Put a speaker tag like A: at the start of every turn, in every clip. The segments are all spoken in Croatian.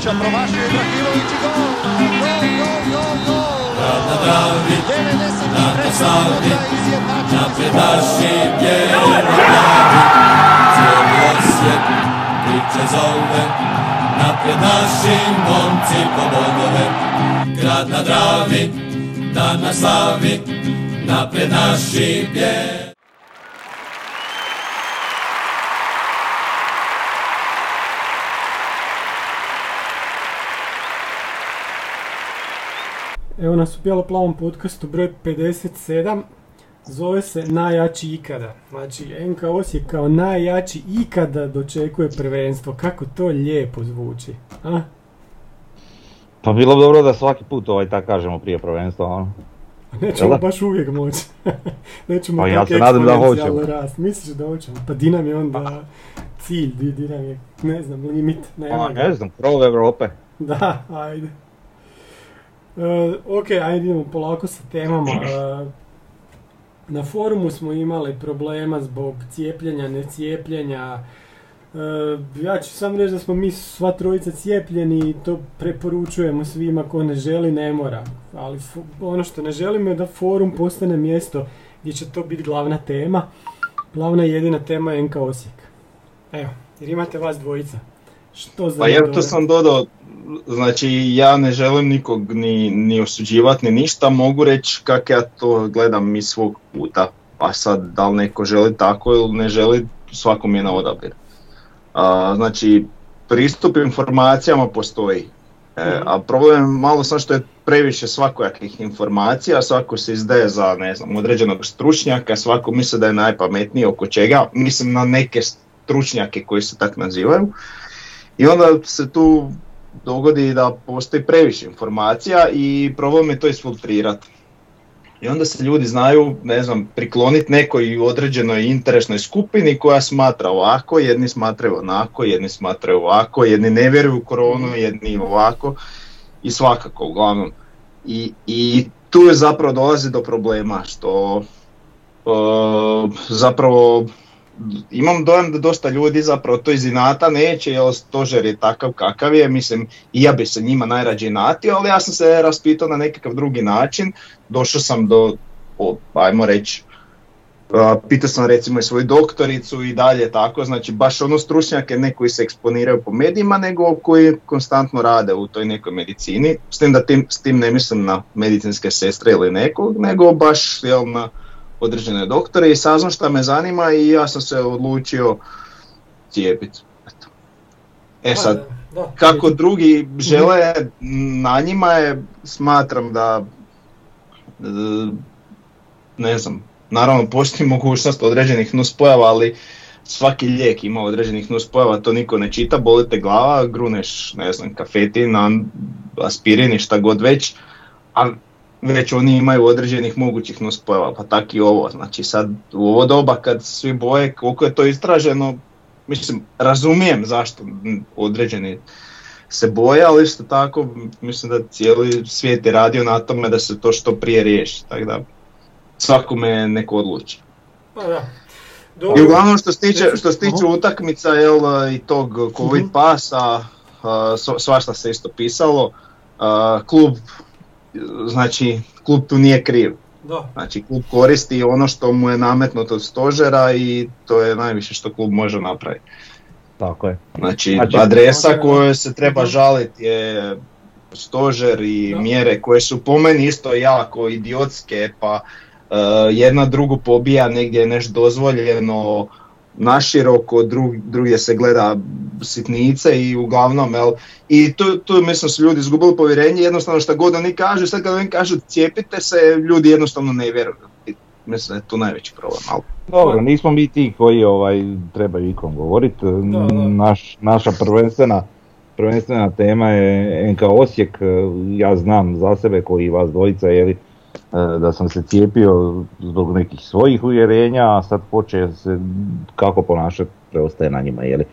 A: Ibrahimovića, promašio Ibrahimović i gol! Gol, gol, gol, gol!
B: Grad na Dravi,
A: 93.
B: na Savi,
A: izjednačen
B: napred naši bijeli glavi. Cijeli Osijek priče zove, napred naši momci po bodove. Grad na Dravi, dan na slavi, napred naši bijeli.
C: Evo nas u Bijelo-plavom podcastu broj 57. Zove se Najjači ikada. Znači, NK Osijek kao najjači ikada dočekuje prvenstvo. Kako to lijepo zvuči. A?
D: Pa bilo bi dobro da svaki put ovaj tak kažemo prije prvenstva, ono.
C: Nećemo baš uvijek moći. Nećemo
D: Pa ja se nadam da hoćemo.
C: rast. Misliš da hoćemo? Pa di nam je onda cilj, di, di nam je, ne znam, limit. Nema
D: Pa ne znam, krov Evrope.
C: Da, ajde. E, ok, ajde idemo polako sa temama. E, na forumu smo imali problema zbog cijepljenja, necijepljenja. E, ja ću samo reći da smo mi sva trojica cijepljeni i to preporučujemo svima ko ne želi, ne mora. Ali ono što ne želimo je da forum postane mjesto gdje će to biti glavna tema. Glavna jedina tema je NK Osijek. Evo, jer imate vas dvojica. Što za
E: Pa ja to sam dodao, znači ja ne želim nikog ni, ni osuđivati ni ništa, mogu reći kako ja to gledam iz svog puta. Pa sad, da li neko želi tako ili ne želi, svakom je na odabir. A, znači, pristup informacijama postoji. E,
C: Mhm.
E: a problem je malo sam što je previše svakojakih informacija, svako se izdaje za, ne znam, određenog stručnjaka, svako misli da je najpametniji oko čega, mislim na neke stručnjake koji se tak nazivaju. I onda se tu dogodi da postoji previše informacija i problem je to isfiltrirati. I onda se ljudi znaju, ne znam, prikloniti nekoj određenoj interesnoj skupini koja smatra ovako, jedni smatraju onako, jedni smatraju ovako, jedni ne vjeruju u koronu, jedni ovako i svakako uglavnom. I, i tu je zapravo dolazi do problema što e, zapravo imam dojam da dosta ljudi zapravo to iz inata neće, jer stožer je takav kakav je, mislim i ja bi se njima najrađe inatio, ali ja sam se raspitao na nekakav drugi način, došao sam do, o, ajmo reći, pitao sam recimo i svoju doktoricu i dalje tako, znači baš ono stručnjake ne koji se eksponiraju po medijima, nego koji konstantno rade u toj nekoj medicini, s tim da tim, s tim ne mislim na medicinske sestre ili nekog, nego baš jel, na određene doktore i saznam šta me zanima i ja sam se odlučio cijepiti. E sad,
C: da,
E: kako drugi žele, na njima je, smatram da, e, ne znam, naravno postoji mogućnost određenih nuspojava, ali svaki lijek ima određenih nuspojava, to niko ne čita, boli te glava, gruneš, ne znam, kafetin, aspirin i šta god već, a već oni imaju određenih mogućih nuspojava, pa tak i ovo. Znači sad u ovo doba kad svi boje, koliko je to istraženo, mislim, razumijem zašto određeni se boje, ali isto tako mislim da cijeli svijet je radio na tome da se to što prije riješi, tako da svakome neko odluči.
C: Pa da.
E: I uglavnom što se tiče, što se tiče utakmica jel, i tog covid
C: Mhm.
E: pasa, a, sva- svašta se isto pisalo, klub, znači klub tu nije kriv.
C: Da.
E: Znači klub koristi ono što mu je nametnuto od stožera i to je najviše što klub može napraviti.
D: Tako je.
E: Znači,
D: Znači,
E: adresa kojoj se treba
C: Mhm.
E: žaliti je stožer i
C: Da.
E: mjere koje su po meni isto jako idiotske, pa e, jedna drugu pobija, negdje je nešto dozvoljeno naširoko, drug, drugdje se gleda sitnice i uglavnom, jel, i tu, tu mislim su ljudi izgubili povjerenje, jednostavno šta god oni kažu, sad kad oni kažu cijepite se, ljudi jednostavno ne vjeruju. Mislim da je tu najveći problem, ali
D: Dobro, nismo mi ti koji ovaj, trebaju ikom govoriti. Naš, naša prvenstvena, prvenstvena tema je NK Osijek. Ja znam za sebe koji vas dvojica je li, da sam se cijepio zbog nekih svojih uvjerenja, a sad poče se kako ponašati preostaje na njima. Je li?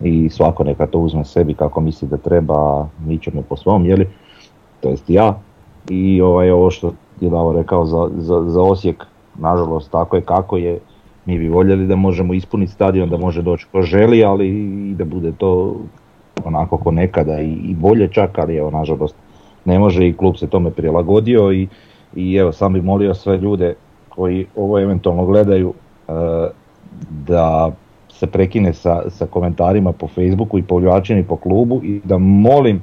D: I svako neka to uzme sebi kako misli da treba, mi ćemo po svom, je li? to jest ja. I ovaj, ovo što je Davo rekao za, za, za Osijek, nažalost tako je kako je. Mi bi voljeli da možemo ispuniti stadion, da može doći ko želi, ali i da bude to onako ko nekada i, i bolje čak, ali evo nažalost ne može i klub se tome prilagodio i, i evo sam bi molio sve ljude koji ovo eventualno gledaju e, da se prekine sa, sa komentarima po Facebooku i po i po klubu i da molim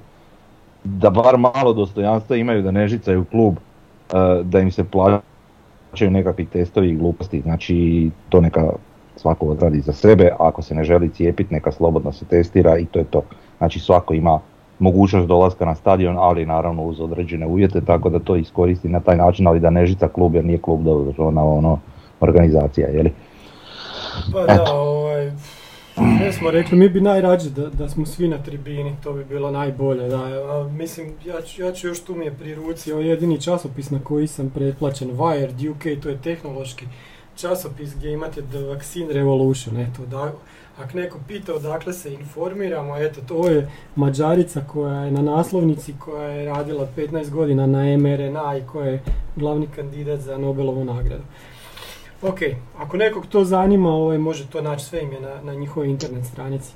D: da bar malo dostojanstva imaju da ne žicaju klub, e, da im se plaćaju nekakvi testovi i gluposti, znači to neka svako odradi za sebe, ako se ne želi cijepiti neka slobodno se testira i to je to. Znači svako ima mogućnost dolaska na stadion, ali naravno uz određene uvjete, tako da to iskoristi na taj način, ali da ne žica klub jer nije klub ona ono, organizacija, jeli?
C: Pa da, ovaj, ne smo rekli, mi bi najrađe da, da smo svi na tribini, to bi bilo najbolje. Da, a, mislim, ja ću, ja ću još tu mi je pri ruci, ovaj jedini časopis na koji sam pretplaćen, Wired UK, to je tehnološki časopis gdje imate The Vaccine Revolution, eto, da, ako neko pita odakle se informiramo, eto, to je Mađarica koja je na naslovnici, koja je radila 15 godina na mRNA i koja je glavni kandidat za Nobelovu nagradu. Ok, ako nekog to zanima, ovaj, može to naći sve ime na, na njihovoj internet stranici.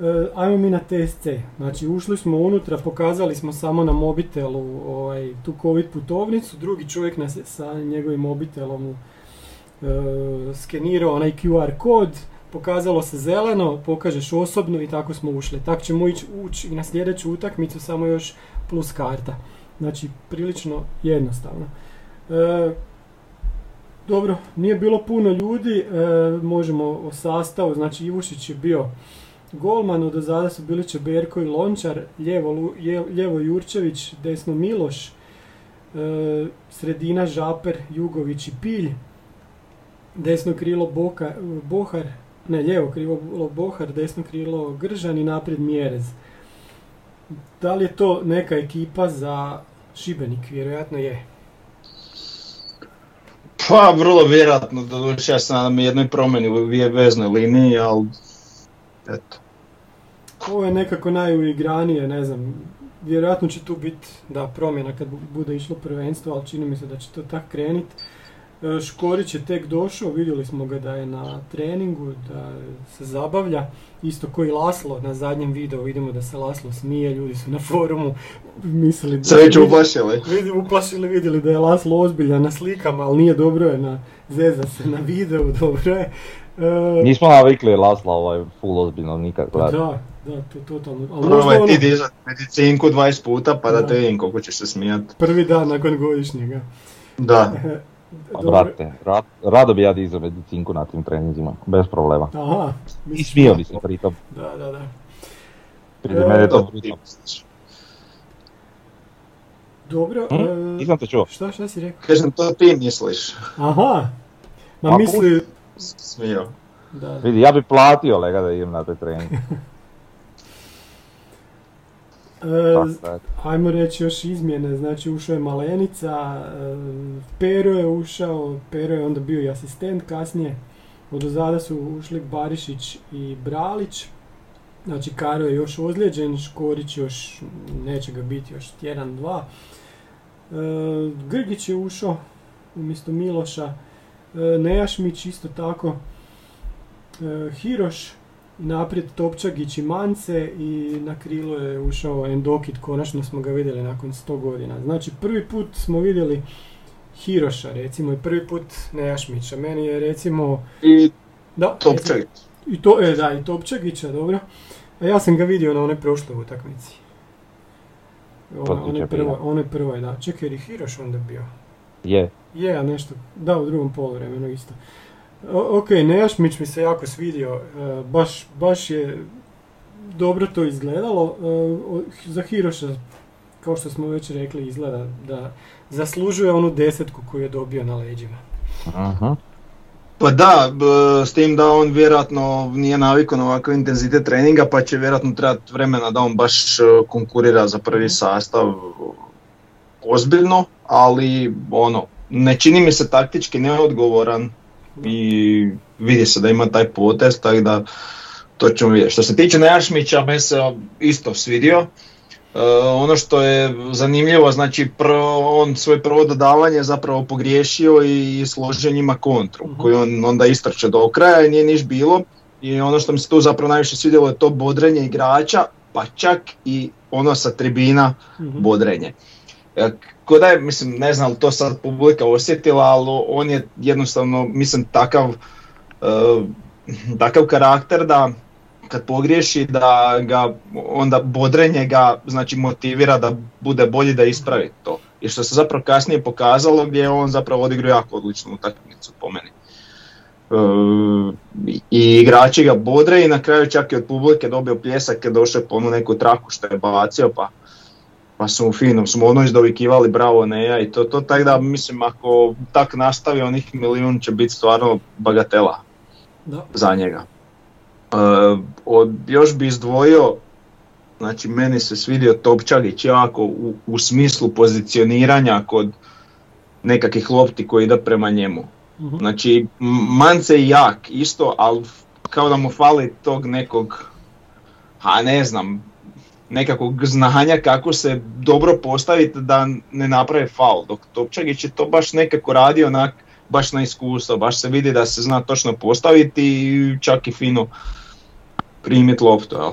C: E, ajmo mi na TSC. Znači, ušli smo unutra, pokazali smo samo na mobitelu ovaj, tu COVID putovnicu, drugi čovjek nas sa njegovim mobitelom e, skenirao onaj QR kod, pokazalo se zeleno, pokažeš osobno i tako smo ušli. Tako ćemo ići ući i na sljedeću utakmicu samo još plus karta. Znači, prilično jednostavno. E, dobro, nije bilo puno ljudi, e, možemo o sastavu, znači Ivušić je bio golman, od zada su bili Čeberko i Lončar, ljevo, ljevo Jurčević, desno Miloš, e, sredina Žaper, Jugović i Pilj, desno krilo Boka, Bohar, ne, lijevo krilo Bohar, desno krilo Gržan i naprijed Mjerez. Da li je to neka ekipa za Šibenik? Vjerojatno je.
E: Pa, vrlo vjerojatno, da ja sam nadam jednoj promjeni u veznoj liniji, ali eto.
C: Ovo je nekako najuigranije, ne znam, vjerojatno će tu biti da promjena kad bude išlo prvenstvo, ali čini mi se da će to tak kreniti. E, Škorić je tek došao, vidjeli smo ga da je na treningu, da se zabavlja. Isto koji Laslo na zadnjem videu, vidimo da se Laslo smije, ljudi su na forumu mislili da...
E: Sreću uplašili.
C: Vidi, uplašili, vidjeli da je Laslo ozbiljan na slikama, ali nije dobro je na zeza se na videu, dobro je.
D: E, Nismo navikli Lasla ovaj full ozbiljno nikad
C: gledati. Da, da, to totalno.
E: Ali Prvo je ono... ti dizat medicinku 20 puta pa da, da te vidim koliko ćeš se smijati.
C: Prvi dan nakon godišnjega.
E: Da.
D: Brate, rado bi ja dizao medicinku na tim trenizima, bez problema.
C: Aha.
D: I smio bi se pritom.
C: Da, da, da.
D: Prije mene to
C: Dobro.
D: Hm? E, Nisam te čuo.
C: Šta, šta si rekao?
E: Kažem, to ti misliš.
C: Aha. Ma misli...
E: Smio.
C: Da.
D: Vidi, ja bi platio lega da idem na taj trening.
C: E, ajmo reći još izmjene, znači ušao je Malenica, e, Pero je ušao, Pero je onda bio i asistent kasnije, od ozada su ušli Barišić i Bralić, znači Karo je još ozlijeđen, Škorić još neće ga biti još tjedan, dva. E, Grgić je ušao umjesto Miloša, Nejašmić isto tako, Hiroš, naprijed Topčagić i Mance i na krilo je ušao Endokit, konačno smo ga vidjeli nakon 100 godina. Znači prvi put smo vidjeli Hiroša recimo i prvi put Nejašmića. Meni je recimo...
E: I da, Topčagić.
C: I to, e, da, i Topčagića, dobro. A ja sam ga vidio na onoj prošloj utakmici. Ona, onoj prvoj, da. Čekaj, je Hiroš onda bio?
D: Je.
C: Je, a nešto, da, u drugom poluvremenu isto. Ok, Nejašmić mi se jako svidio, e, baš, baš je dobro to izgledalo. E, za Hiroša, kao što smo već rekli, izgleda da zaslužuje onu desetku koju je dobio na leđima.
D: Aha.
E: Pa da, s tim da on vjerojatno nije navikao na ovakav intenzitet treninga pa će vjerojatno trebati vremena da on baš e, konkurira za prvi sastav ozbiljno, ali ono, ne čini mi se taktički neodgovoran i vidi se da ima taj potez, tako da to ćemo vidjeti. Što se tiče Nejašmića, me se isto svidio. Uh, ono što je zanimljivo, znači on svoje prvo dodavanje zapravo pogriješio i složio njima kontru, uh koju on onda istrče do kraja i nije niš bilo. I ono što mi se tu zapravo najviše svidjelo je to bodrenje igrača pa čak i ono sa tribina
C: Mhm.
E: bodrenje. E, Ko da je, mislim, ne znam li to sad publika osjetila, ali on je jednostavno, mislim, takav, e, takav karakter da kad pogriješi da ga onda bodrenje ga znači motivira da bude bolji da ispravi to. I što se zapravo kasnije pokazalo gdje je on zapravo odigrao jako odličnu utakmicu po meni. E, I igrači ga bodre i na kraju čak i od publike dobio pljesak je došao po onu neku traku što je bacio pa pa su fino, su mu ono izdovikivali bravo Neja i to, to tako da mislim ako tak nastavi onih milijun će biti stvarno bagatela
C: Da.
E: za njega. E, od, još bi izdvojio, znači meni se svidio Topčagić jako u, u smislu pozicioniranja kod nekakvih lopti koji ide prema njemu.
C: Mhm.
E: Znači Mance je jak isto, ali kao da mu fali tog nekog, a ne znam, nekakvog znanja kako se dobro postaviti da ne napravi faul. Dok Topčagić je to baš nekako radio onak, baš na iskustvo, baš se vidi da se zna točno postaviti i čak i fino primiti loptu. Jel?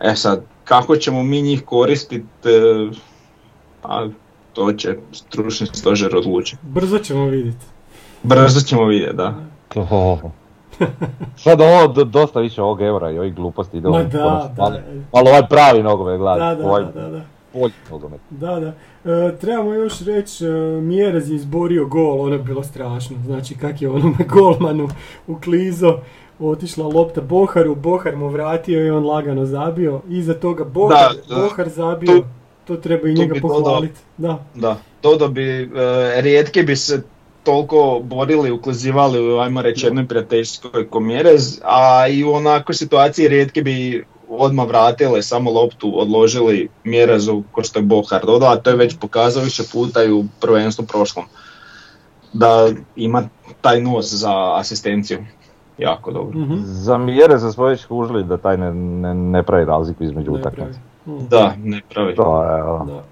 E: E sad, kako ćemo mi njih koristiti, e, a to će stručni stožer odlučiti.
C: Brzo ćemo vidjeti.
E: Brzo ćemo vidjeti, da.
D: To. Sad ovo dosta više ovog eura i ovih gluposti ide
C: Ma da, da,
D: malo, malo ovaj pravi nogomet
C: da,
D: gledati,
C: da,
D: ovaj
C: da, da, da.
D: nogomet.
C: Da, da. E, trebamo još reći, e, Mjerez je izborio gol, ono je bilo strašno. Znači, kak je onome golmanu uklizo, otišla lopta Boharu, Bohar mu vratio i on lagano zabio. Iza toga Bohar,
E: Da, da.
C: Bohar zabio,
E: Tu-
C: to treba i njega pohvaliti. Da,
E: Da, to da bi, e, rijetki bi se toliko borili, uklizivali u, ajmo reći, jednoj prijateljskoj komjerez, a i u onakoj situaciji rijetki bi odmah vratili samo loptu, odložili mjerezu ko što je Bohar dodao, a to je već pokazao više puta i u prvenstvu prošlom. Da ima taj nos za asistenciju. Jako dobro.
C: mhm.
D: Za mjere se smo već kužili da taj ne, ne, ne pravi razliku između utakmica.
C: Mhm.
E: Da, ne pravi.
D: To je, ono,
C: Da.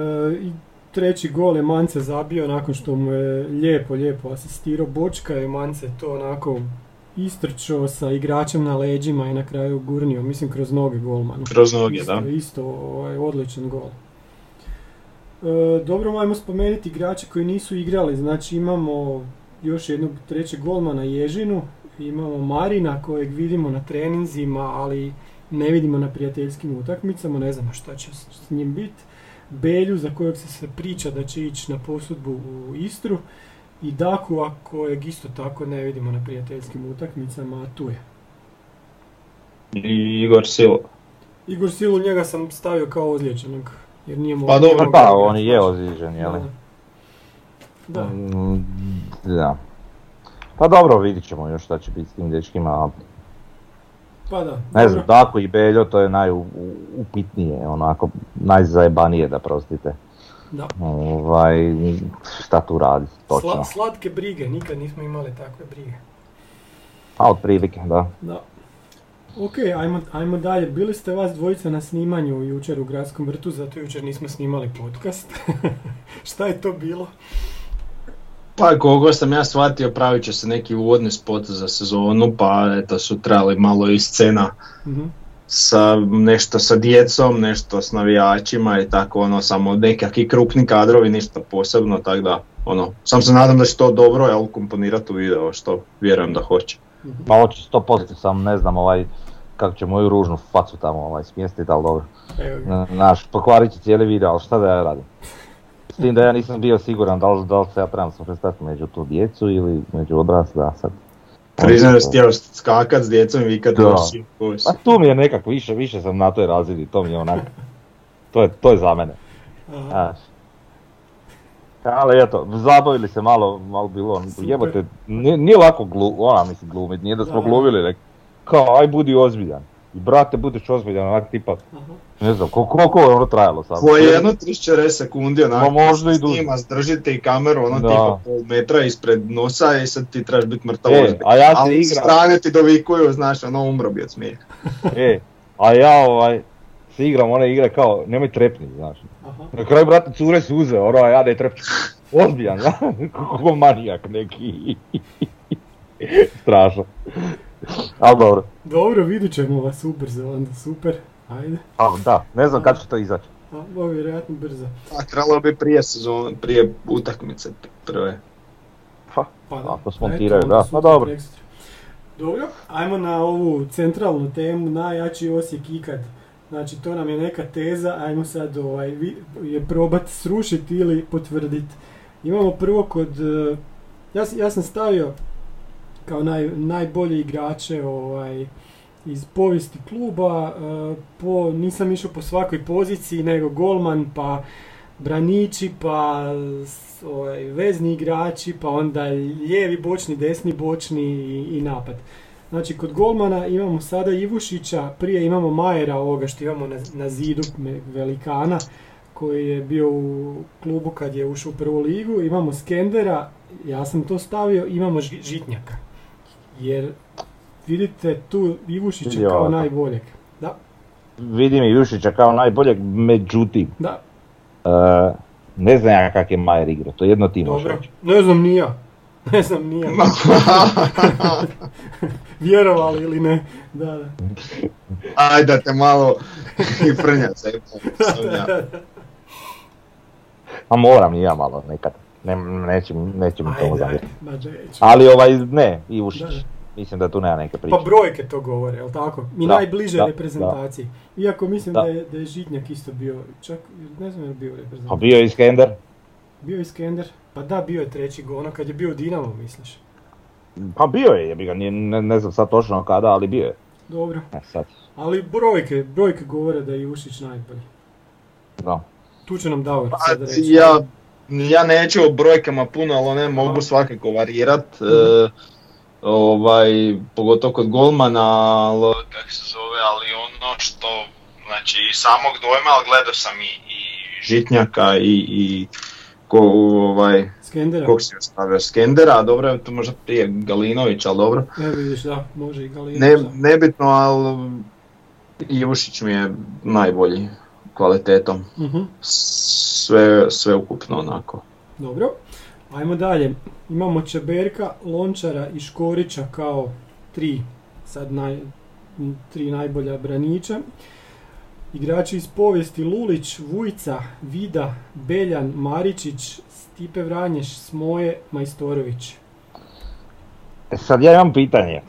C: E, treći gol je Mance zabio nakon što mu je lijepo, lijepo asistirao Bočka i Mance to onako istrčao sa igračem na leđima i na kraju gurnio, mislim kroz noge golmanu.
E: Kroz noge,
C: Isto,
E: da.
C: isto ovaj, odličan gol. E, dobro, ajmo spomenuti igrače koji nisu igrali, znači imamo još jednog trećeg golmana Ježinu, imamo Marina kojeg vidimo na treninzima, ali ne vidimo na prijateljskim utakmicama, ne znamo šta će s njim biti. Belju za kojeg se, se priča da će ići na posudbu u Istru i Dakua kojeg isto tako ne vidimo na prijateljskim utakmicama, a tu je.
E: I Igor Silo.
C: Igor Silu njega sam stavio kao ozlijeđenog. Jer nije
E: Pa dobro,
D: Pa, on je ozlijeđen, jeli?
C: Da. Da.
D: Mm, Da. Pa dobro, vidit ćemo još šta će biti s tim dečkima.
C: Pa da.
D: Ne znam. Dako i Beljo to je najupitnije, onako, najzajebanije da prostite.
C: Da.
D: Ovaj, šta tu radi, točno.
C: Sla- slatke brige, nikad nismo imali takve brige.
D: A otprilike, da.
C: Da. Ok, ajmo, ajmo dalje. Bili ste vas dvojica na snimanju jučer u gradskom vrtu, zato jučer nismo snimali podcast. Šta je to bilo?
E: Pa koliko sam ja shvatio pravit će se neki uvodni spot za sezonu, pa eto su trebali malo i scena
C: Mhm.
E: sa nešto sa djecom, nešto s navijačima i tako ono, samo nekakvi krupni kadrovi, ništa posebno, tako da ono, sam se nadam da će to dobro jel, komponirati u video, što vjerujem da hoće.
D: Ma hoće 100%, sam ne znam ovaj, kako će moju ružnu facu tamo ovaj, smjestiti, ali dobro.
C: Evo ga.
D: Na- Znaš, pokvarit će cijeli video, ali šta da ja radim? S tim da ja nisam bio siguran da li, da li se ja trebam sam među tu djecu ili među odrasle, a sad...
E: Priznam da si htio skakat s djecom i vikat
D: Da. Pa tu mi je nekak više, više sam na toj razini, to mi je onak, to je, to je za mene. Znaš. Ali eto, zabavili se malo, malo bilo, on-
C: Super.
D: jebote, nije, nije lako glu, ona mislim glumit, nije da smo
C: Da.
D: glumili, nek, kao aj budi ozbiljan. I brate, budiš ozbiljan, onak tipa,
C: Aha.
D: Ne znam, koliko, koliko je ono trajalo samo?
E: Po jedno 30 sekundi onako,
D: Ma možda i
E: snima, držite i kameru ono
D: Da.
E: tipa pol metra ispred nosa i sad ti trebaš biti mrtav
D: E, a ja se
E: Ali
D: igram.
E: strane ti dovikuju, znaš, ono umro bi od smijeha.
D: E, a ja ovaj, se igram one igre kao, nemoj trepni, znaš.
C: Aha.
D: Na kraju, brate, cure suze, ono, a ja ne trepću. Ozbiljan, znaš, kako manijak neki. Strašno. Ali dobro.
C: Dobro, vidit ćemo vas ubrzo onda, super. Ajde.
D: A, da, ne znam kad će to izaći.
C: A, ovo je vjerojatno brzo.
E: A trebalo bi prije sezone, prije utakmice prve.
D: Pa,
C: Pa da.
D: Ako smontiraju, da, pa dobro.
C: Dobro, ajmo na ovu centralnu temu, najjači Osijek ikad. Znači, to nam je neka teza, ajmo sad ovaj, je probat srušiti ili potvrditi. Imamo prvo kod, eh, ja, sam- ja sam stavio kao naj, najbolje igrače ovaj, iz povijesti kluba, eh, po, nisam išao po svakoj poziciji, nego golman, pa braniči, pa ovaj, vezni igrači, pa onda lijevi bočni, desni bočni i, i napad. Znači, kod golmana imamo sada Ivušića, prije imamo Majera, ovoga što imamo na, na zidu, velikana, koji je bio u klubu kad je ušao u prvu ligu. Imamo Skendera, ja sam to stavio, imamo Ži- Žitnjaka. Jer vidite tu Ivušića kao najboljeg. Da,
D: Vidim i Jušića kao najboljeg, međutim,
C: da,
D: e, ne znam ja kak je Majer igrao, to jedno ti reći.
C: Ne znam ni ja. Ne znam ni ja. Vjerovali ili ne. Da, da.
E: Ajde da te malo i frnja se.
D: A moram i ja malo nekad, ne, nećem, nećem to
C: Ajde,
D: zamjeriti.
C: neću.
D: Ali ovaj, ne, Ivušić,
C: Da, da.
D: Mislim da tu nema neke priče.
C: Pa brojke to govore, jel tako? Mi
D: Da,
C: najbliže
D: da,
C: reprezentaciji. Iako mislim
D: Da.
C: da. je, da je Žitnjak isto bio, čak ne znam je li bio
D: Pa
C: reprezentaciji.
D: bio je Iskender,
C: Bio je Skender? Pa da, bio je treći gol, ono kad je bio u Dinamo, misliš?
D: pa bio je, jebi ga, ne, ne znam sad točno kada, ali bio je.
C: Dobro.
D: E, sad,
C: Ali brojke, brojke govore da je Jušić najbolji.
D: no.
C: Tu će nam Davor
E: Pa,
C: sada reći.
E: ja, ja neću o brojkama puno, ali one mogu svakako varirat.
C: Mhm.
E: e, ovaj, pogotovo kod golmana, ali, kak se zove, ali ono što, znači i samog dojma, ali gledao sam i, i Žitnjaka i, i ko, ovaj,
C: Skendera?
E: kog si stavio, Skendera, dobro je to možda prije Galinović, ali dobro.
C: Ne vidiš, da, može i Galinac.
E: Ne, nebitno, ali Ivušić mi je najbolji kvalitetom.
C: Mhm.
E: Sve, sve ukupno onako.
C: Dobro, ajmo dalje. Imamo Čeberka, Lončara i Škorića kao tri, sad naj, tri najbolja braniča. Igrači iz povijesti Lulić, Vujca, Vida, Beljan, Maričić, Stipe Vranješ, Smoje, Majstorović.
D: E, sad ja imam pitanje, e,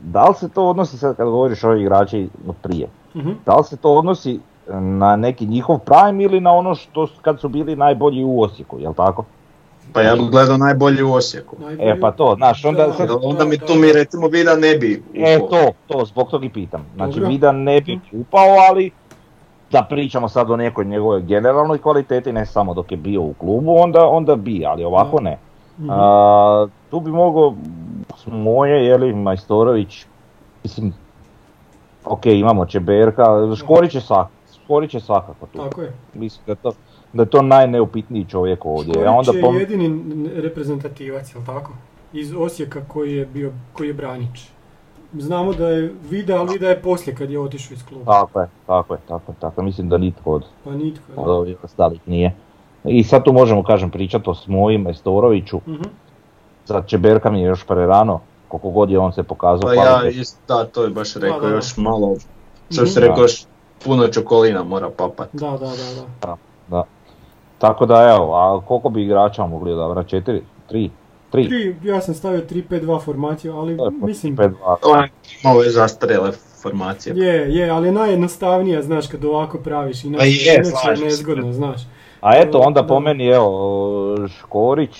D: da li se to odnosi sad kad govoriš o igrači od prije,
C: Mhm.
D: da li se to odnosi na neki njihov prime ili na ono što kad su bili najbolji u Osijeku, jel tako?
E: Pa ja bih gledao najbolji u Osijeku.
C: Najbolji-
D: E pa to, znaš, onda
C: Da,
D: sad-
C: da,
E: Onda mi tu mi recimo Vida ne bi
D: E
E: upao.
D: to, to, zbog tog i pitam. Znači
C: Dobro.
D: Vida ne bi upao, ali da pričamo sad o nekoj njegovoj generalnoj kvaliteti, ne samo dok je bio u klubu, onda, onda bi, ali ovako ne.
C: Mhm.
D: A, tu bi mogao moje, jeli, Majstorović, mislim, ok, imamo Čeberka, Škorić je, svak, Škorić je svakako tu.
C: Tako je.
D: Mislim da je to, da je to najneupitniji čovjek ovdje. A onda
C: Škorić je
D: pom-
C: jedini reprezentativac, jel tako? Iz Osijeka koji je bio, koji je branič. Znamo da je Vida, ali Vida je poslije kad je otišao iz kluba.
D: Tako je, tako je, tako je, tako je. Mislim da nitko od,
C: Pa nitko.
D: od ovih ostalih nije. I sad tu možemo, kažem, pričati o Smoji, Majstoroviću.
C: Mhm.
D: Za Čeberka mi je još prerano, koliko god je on se pokazao
E: Pa ja isto, da, to je baš rekao,
C: Da, da, da.
E: još malo, što
C: Mhm.
E: si rekao, još puno čokolina mora papat.
C: Da, da, da, da.
D: Tako da evo, a koliko bi igrača mogli odabrati? Četiri? Tri? Tri?
C: Tri, ja sam stavio 3-5-2 formaciju, ali
D: po
C: mislim,
D: pet, dva.
E: To je malo je zastarele formacije.
C: je, je, ali je najjednostavnija, znaš, kad ovako praviš, inače,
E: Pa je,
C: inače je
E: se.
C: nezgodno, znaš.
D: A eto, onda
C: Da.
D: po meni, evo, Škorić,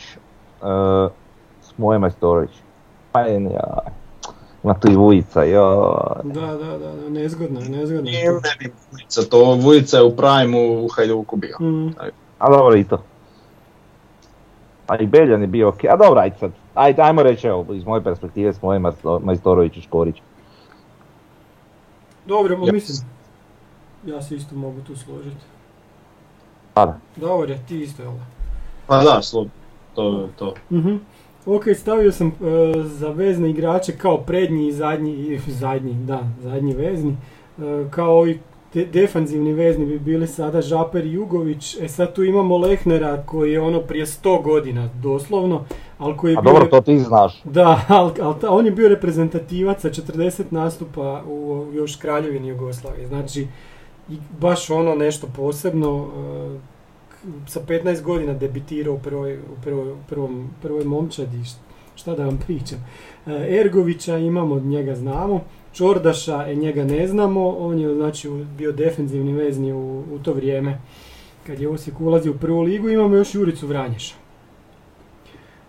D: uh, Smoje Majstorović. Pa je, ja, ima tu i Vujica, ja.
C: Da, da, da, da, nezgodno nezgodno
E: I
C: je.
E: ne bi Vujica, to Vujica je u prime u Hajduku bio.
C: Mm,
D: A dobro i to. A i Beljan je bio ok, a dobro, ajde sad. Ajde, ajmo reći, evo, iz moje perspektive Smoje Majsto- Majstorović i Škorić.
C: dobro,
E: Ja.
C: mislim, ja se isto mogu tu složiti.
D: Pa da.
C: Dobro, ti isto, jel?
E: Pa da, slobodno, to je to.
C: Mhm. Ok, stavio sam e, za vezne igrače kao prednji i zadnji, i zadnji, da, zadnji vezni. E, kao i de- defanzivni vezni bi bili sada Žaper i Jugović. E sad tu imamo Lehnera koji je ono prije 100 godina doslovno, ali koji je
D: A
C: bio...
D: dobro, to ti znaš.
C: Da, ali on je bio reprezentativac sa 40 nastupa u još kraljevini Jugoslavije. Znači, i baš ono nešto posebno, k- sa 15 godina debitirao u prvoj, u prvoj, u prvom, prvoj momčadi, št- šta da vam pričam. E, Ergovića imamo, njega znamo, Čordaša, e, njega ne znamo, on je znači u- bio defenzivni vezni u, u to vrijeme kad je Osijek ulazio u prvu ligu, imamo još Juricu Vranješa.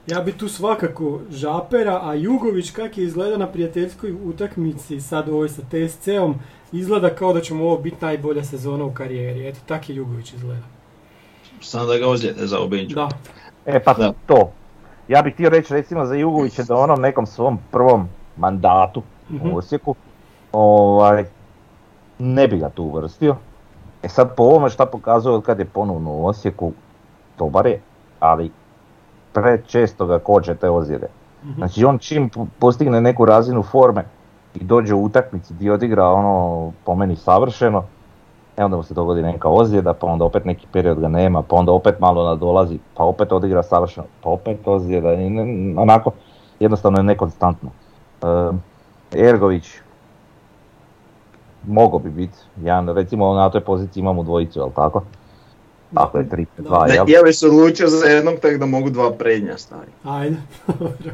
C: Ja bi tu svakako Žapera, a Jugović kak je izgleda na prijateljskoj utakmici sad ovoj sa TSC-om, izgleda kao da će mu ovo biti najbolja sezona u karijeri. Eto, tak je Jugović izgleda.
E: Samo da ga ozljede za obiđu.
C: Da,
D: E pa
E: Da.
D: to. Ja bih htio reći recimo za Jugovića da u onom nekom svom prvom mandatu. U Osijeku, ovaj, ne bi ga tu uvrstio. E sad po ovome šta pokazuje od kad je ponovno u Osijeku, dobar je, ali prečesto ga koče te ozljede.
C: Mhm.
D: Znači on čim po- postigne neku razinu forme i dođe u utakmici gdje odigra ono po meni savršeno, e onda mu se dogodi neka ozljeda, pa onda opet neki period ga nema, pa onda opet malo nadolazi, pa opet odigra savršeno, pa opet ozljeda, i ne- onako jednostavno je nekonstantno. E, Ergović, mogao bi biti, jedan, recimo na toj poziciji imamo dvojicu, jel tako? Tako je 3
C: Da.
D: 2
E: Ne,
D: jel?
E: ja bi se odlučio za jednog, tako da mogu dva prednja staviti.
C: ajde, dobro.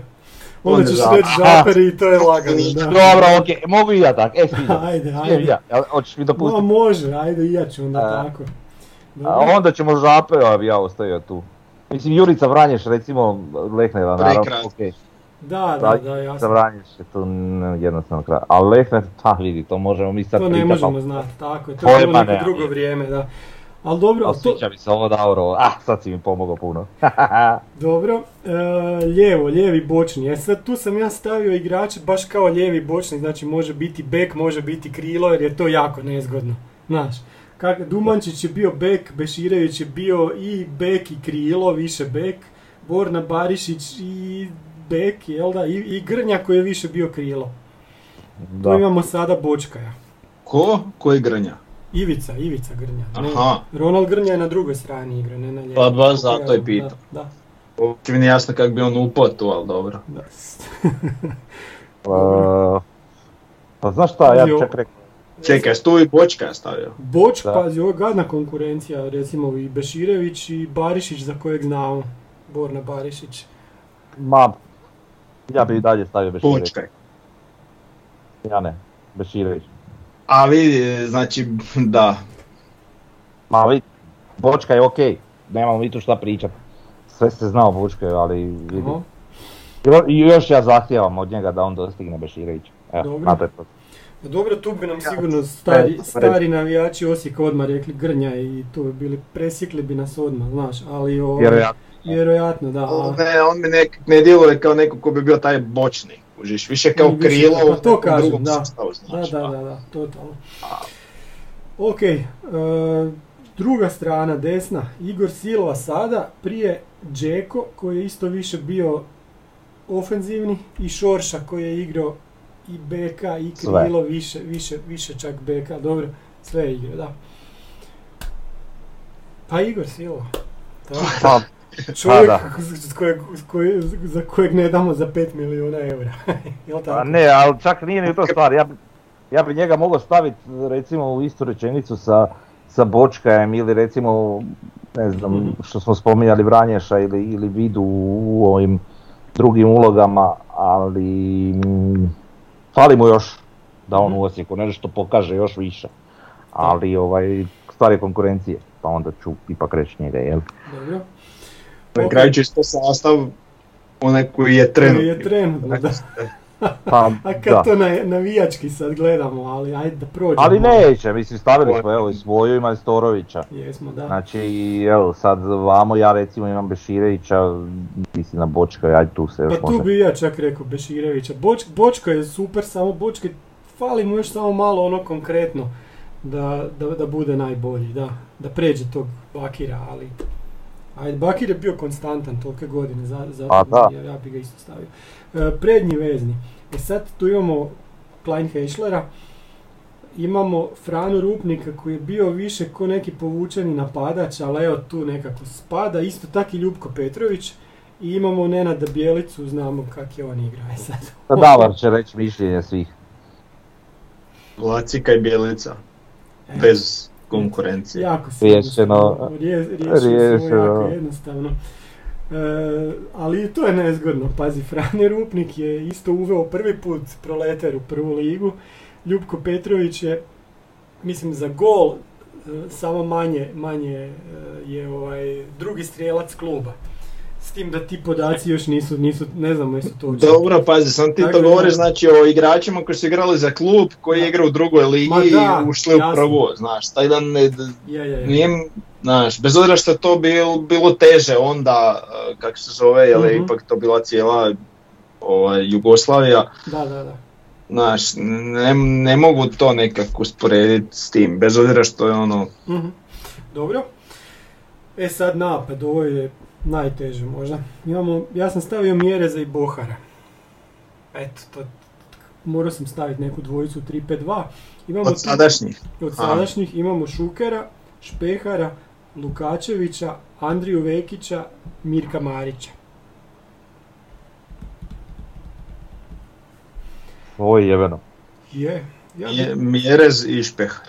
C: Onda ćeš
E: Žaper.
C: reći Žaper i to je lagano, da.
D: Dobro, okej, mogu i ja tak, e sviđa.
C: Ajde, ajde.
D: Ja, Jel, hoćeš mi dopustiti?
C: može, ajde i ja ću onda
D: A.
C: tako.
D: A onda ćemo Žapera bi ja ostavio tu. Mislim, Jurica Vranješ, recimo, Lehnera, naravno,
E: Prekrasno.
D: okej.
C: Da, da, da, jasno.
D: Vranješ je tu jednostavno kraj. Ali Lehner, pa vidi, to možemo mi sad
C: To ne možemo znati, tako je, to je neko drugo vrijeme, da. Ali dobro,
D: Ali
C: to,
D: mi se ovo Dauro, ah, sad si mi pomogao puno.
C: Dobro, e, lijevo, lijevi bočni. E sad tu sam ja stavio igrače baš kao lijevi bočni, znači može biti bek, može biti krilo jer je to jako nezgodno. Znaš, kak, Dumančić je bio bek, Beširević je bio i bek i krilo, više bek, Borna Barišić i bek, jel da, i, i Grnja koji je više bio krilo. Tu
D: da.
C: imamo sada Bočkaja.
E: Ko? Koji grnja?
C: Ivica, Ivica Grnja. Ne,
E: Aha.
C: Ronald Grnja je na drugoj strani igra, ne na lijevoj.
E: Pa baš zato je pitao.
C: Da,
E: Uopće mi nije jasno kako bi on upao tu, ali dobro.
C: da.
D: E, pa znaš šta, ja čak rekao,
E: Čekaj, stu i bočka je stavio.
C: Boč,
D: Da.
C: pazi, ovo je gadna konkurencija, recimo i Beširević i Barišić za kojeg znamo. Borna Barišić.
D: ma, ja bi i dalje stavio Beširević.
E: Bočka je.
D: Ja ne, Beširević.
E: A vidi, znači, da.
D: Ma vidi, Bočka je okej, nemamo mi tu šta pričat. Sve se zna o Bočkoj, ali vidi. I još ja zahtijevam od njega da on dostigne Beširević. Evo,
C: Dobro.
D: to to.
C: Pa Dobro, tu bi nam sigurno stari, stari navijači Osijeka odmah rekli Grnja i tu bi bili, presjekli bi nas odmah, znaš, ali o,
D: Vjerojatno.
C: Vjerojatno, da. a-
E: Ne, on mi nek, ne djeluje kao neko ko bi bio taj bočni. Kužiš, više kao
C: Više,
E: krilo
C: pa
E: u
C: to
E: nekom
C: kažem,
E: drugom
C: da.
E: sastavu,
C: Da,
E: znači,
C: da,
E: a.
C: da, da, totalno. Ok, e, druga strana, desna, Igor Silva sada, prije Džeko koji je isto više bio ofenzivni i Šorša koji je igrao i beka i
D: Sve.
C: krilo, više, više, više čak beka, dobro, sve je igrao, da. Pa Igor Silva. Da.
D: Pa,
C: Čovjek
D: da.
C: s kojeg, s koje- za kojeg ne damo za 5 milijuna eura. Jel tako?
D: Pa ne, ali čak nije ni to stvar. Ja bi, ja bi njega mogao staviti recimo u istu rečenicu sa, sa Bočkajem ili recimo ne znam
C: Mhm.
D: što smo spominjali Vranješa ili, ili Vidu u, ovim drugim ulogama, ali mm, fali mu još da on
C: Mhm.
D: u Osijeku nešto pokaže još više. Ali ovaj, stvar je konkurencije, pa onda ću ipak reći njega, jel?
C: Dobro.
E: Na
C: Ok.
E: kraju čisto sastav onaj koji je
C: Koji
E: trenutno.
C: je trenutno, da.
D: Pa,
C: A kad
D: da.
C: to na, navijački sad gledamo, ali ajde da prođemo.
D: Ali neće, mislim stavili smo evo i svoju i Majstorovića.
C: Jesmo, da.
D: Znači, evo sad vamo ja recimo imam Beširevića, ti si na Bočka, ajde tu se još
C: Pa tu
D: može.
C: bi ja čak rekao Beširevića. Boč, Bočko je super, samo Bočke fali mu još samo malo ono konkretno da, da, da bude najbolji, da, da pređe tog Bakira, ali ajde, Bakir je bio konstantan tolike godine, za, za,
D: da.
C: ja, ja bi ga isto stavio. E, prednji vezni. E sad tu imamo Klein Heischlera, imamo Franu Rupnika koji je bio više ko neki povučeni napadač, ali evo tu nekako spada, isto tako i Ljubko Petrović I imamo Nenada Bijelicu, znamo kak je on igra. E sad,
D: Pa Davar će reći mišljenje svih.
E: Lacika i Bjelica,
C: e,
E: bez konkurencije.
C: Jako se
D: Riješeno.
C: rije- riješeno jako jednostavno. E, ali i to je nezgodno, pazi, Frane Rupnik je isto uveo prvi put proleter u prvu ligu, Ljubko Petrović je, mislim, za gol e, samo manje, manje e, je ovaj drugi strijelac kluba. S tim da ti podaci još nisu, nisu ne znamo jesu to uopće.
E: Dobro, pazi, sam ti
C: Tako
E: to
C: da-
E: govoriš znači o igračima koji su igrali za klub, koji
C: Da.
E: igra u drugoj ligi
C: da,
E: i ušli u
C: jasno.
E: prvo, znaš, taj dan ne,
C: Je, je, je.
E: nije, znaš, bez obzira što je to bil, bilo teže onda, eh, kako se zove, jer je
C: Mhm.
E: ipak to bila cijela ovaj, Jugoslavija,
C: Da, da, da.
E: znaš, ne, ne mogu to nekako usporediti s tim, bez obzira što je ono,
C: Mhm. Dobro. E sad napad, ovo je najteže možda. Imamo, ja sam stavio Mjereza i Bohara. Eto, to, morao sam staviti neku dvojicu 3-5-2. Imamo
E: od sadašnjih.
C: od
E: a.
C: sadašnjih imamo Šukera, Špehara, Lukačevića, Andriju Vekića, Mirka Marića.
D: Ovo je jebeno.
C: Je, ja, bi-
E: Je Mjerez i Špehar.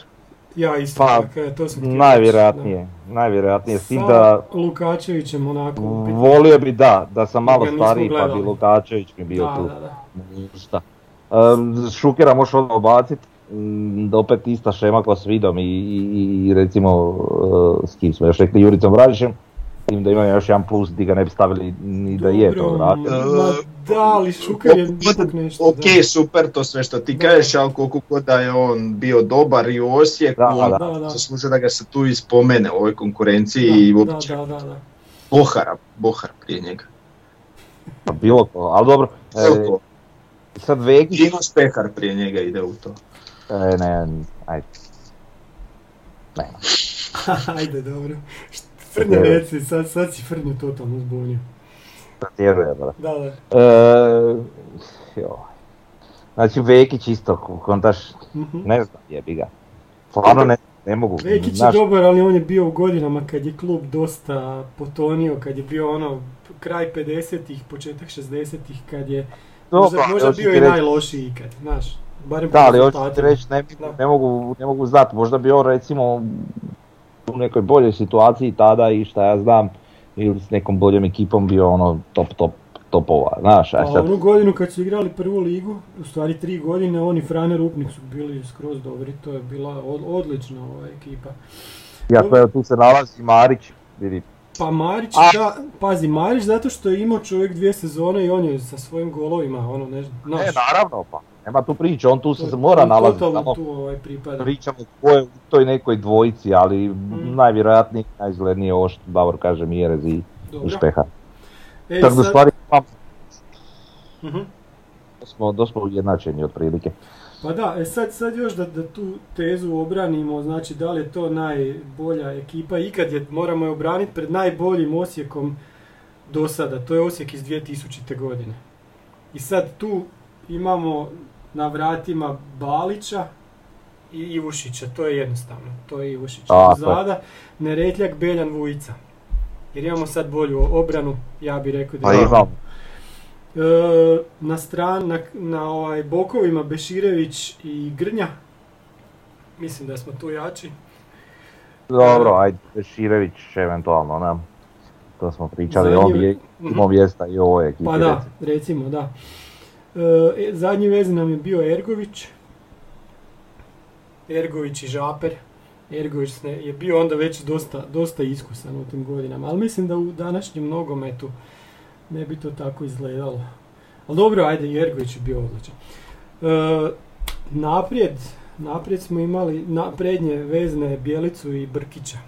C: Ja isto,
D: Pa,
C: dakle, to sam htio reći,
D: Najvjerojatnije, najvjerojatnije. S tim da
C: Lukačevićem onako upitno.
D: volio bi da, da sam malo stariji pa bi. Lukačević mi bio
C: Da,
D: tu.
C: da, da.
D: Šta? Um, Šukera možeš odmah obacit, mm, da opet ista šema kao s Vidom i, i, i recimo uh, s kim smo još rekli Juricom Vražićem, s tim da ima još jedan plus di ga ne bi stavili ni da je to
C: Dobro,
D: vrat.
C: Ma da, ali Šuker je ipak nešto.
E: Ok,
C: da.
E: super to sve što ti
C: Da.
E: kažeš, ali koliko god da je on bio dobar i u Osijeku,
D: Da, da.
C: Da, da.
E: zaslužuje da ga se tu i spomene u ovoj konkurenciji
C: Da,
E: i uopće
C: da, da, da.
E: Bohara, Bohar prije njega.
D: Pa bilo ko, ali dobro. E, sad Vekić,
E: Dino Spehar prije njega ide u to.
D: e, ne, ajde. Ne,
C: Ajde, dobro. Frnja reci, sad, sad si Frnju totalno zbunio.
D: Brate.
C: Da, da.
D: E, joj. Znači Vekić isto, kontaš,
C: Mhm.
D: ne znam, jebi ga. Stvarno ne, ne mogu.
C: Vekić je dobar, ali on je bio u godinama kad je klub dosta potonio, kad je bio ono kraj 50-ih, početak 60-ih, kad je
D: dobro,
C: možda, bio i
D: reći-
C: najlošiji ikad, znaš. Barem
D: Da, ali hoću ti reći, ne, ne, mogu, ne mogu znati, možda bi on recimo u nekoj boljoj situaciji tada i šta ja znam, ili s nekom boljom ekipom bio ono top, top, topova, znaš, a
C: Pa
D: sad,
C: onu godinu kad su igrali prvu ligu, u stvari tri godine, oni Frane Rupnik su bili skroz dobri, to je bila od- odlična ova ekipa.
D: iako evo tu se nalazi Marić, vidi,
C: Pa Marić,
D: A-
C: da, pazi, Marić zato što je imao čovjek dvije sezone i on je sa svojim golovima, ono, ne znam,
D: ne, naravno, pa, nema tu priče, on tu
C: to-
D: se mora nalaziti, samo
C: tu ovaj pripada.
D: pričamo ko je u toj nekoj dvojici, ali
C: Mm.
D: najvjerojatnije, najizglednije ovo što Davor kaže Mjerez i, i. Špeha.
C: E,
D: Tako da
C: sad-
D: stvari, pa,
C: Mhm.
D: smo dosta ujednačeni otprilike.
C: Pa da, e sad, sad još da, da tu tezu obranimo, znači da li je to najbolja ekipa ikad je, moramo je obraniti pred najboljim Osijekom do sada, to je Osijek iz 2000. godine. I sad tu imamo na vratima Balića i Ivušića, to je jednostavno, to je Ivušić.
D: Je.
C: Zada Neretljak, Beljan, Vujica. Jer imamo sad bolju obranu, ja bih rekao da
D: Pa
C: imamo.
D: imam,
C: E, na stran, na, na ovaj bokovima Beširević i Grnja. Mislim da smo tu jači.
D: dobro, ajde, Širević eventualno, ne. To smo pričali,
C: Zadnji-
D: on je mjesta i u ovoj ekipi.
C: Pa da,
D: recimo
C: da. E, zadnji vezi nam je bio Ergović. Ergović i Žaper. Ergović je bio onda već dosta, dosta iskusan u tim godinama, ali mislim da u današnjem nogometu ne bi to tako izgledalo. Ali dobro, ajde, i Ergović je bio odličan. E, naprijed, naprijed smo imali na prednje vezne Bjelicu i Brkića.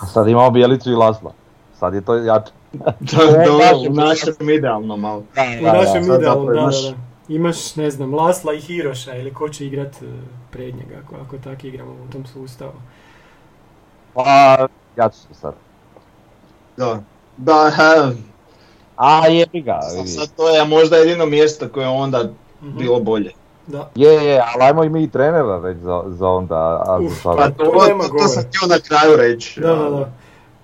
D: A Sad imamo Bijelicu i Lasla. Sad je to jače.
E: Da,
D: našem-
E: u našem idealno malo.
C: U našem
E: sad
C: idealnom, da, da,
E: imaš-
C: da. Imaš, ne znam, Lasla i Hiroša ili ko će igrat e, prednjega ako, ako tako igramo u tom sustavu.
D: Pa, jače su sad.
E: Da, da, ha,
D: A jebi ga,
E: sad, to je možda jedino mjesto koje je onda
C: Mhm.
E: bilo bolje.
C: Da.
D: Je, je, ali ajmo i mi i trenera reći za, za onda. A,
C: Uf,
E: Pa
C: to
E: to, to, to sam htio na kraju reći.
C: Da, da, da.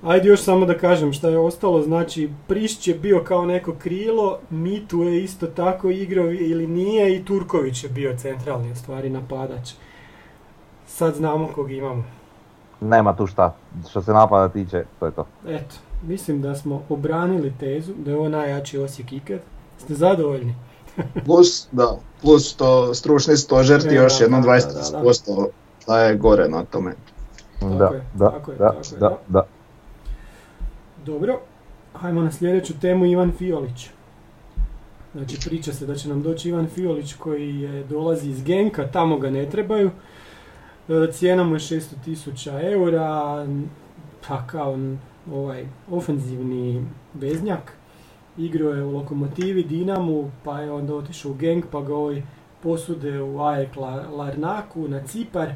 C: Ajde još samo da kažem šta je ostalo, znači Prišć je bio kao neko krilo, Mitu je isto tako igrao ili nije i Turković je bio centralni u stvari napadač. Sad znamo kog imamo.
D: Nema tu šta, što se napada tiče, to je to.
C: Eto, mislim da smo obranili tezu da je ovo najjači Osijek ikad. Ste zadovoljni?
E: Plus, da, plus to stručni stožer ti
C: E,
E: još
C: da,
E: jedno
C: da, da,
E: 20% daje gore na tome.
C: Tako
D: Da,
C: je,
D: da,
C: tako je,
D: da,
C: tako je,
D: da,
C: da.
D: da.
C: Dobro, hajmo na sljedeću temu Ivan Fiolić. Znači priča se da će nam doći Ivan Fiolić koji je, dolazi iz Genka, tamo ga ne trebaju. E, Cijena mu je 600.000 eura, pa kao ovaj ofenzivni veznjak. Igrao je u Lokomotivi, Dinamu, pa je onda otišao u Genk, pa ga ovaj posude u La- Larnaku na Cipar,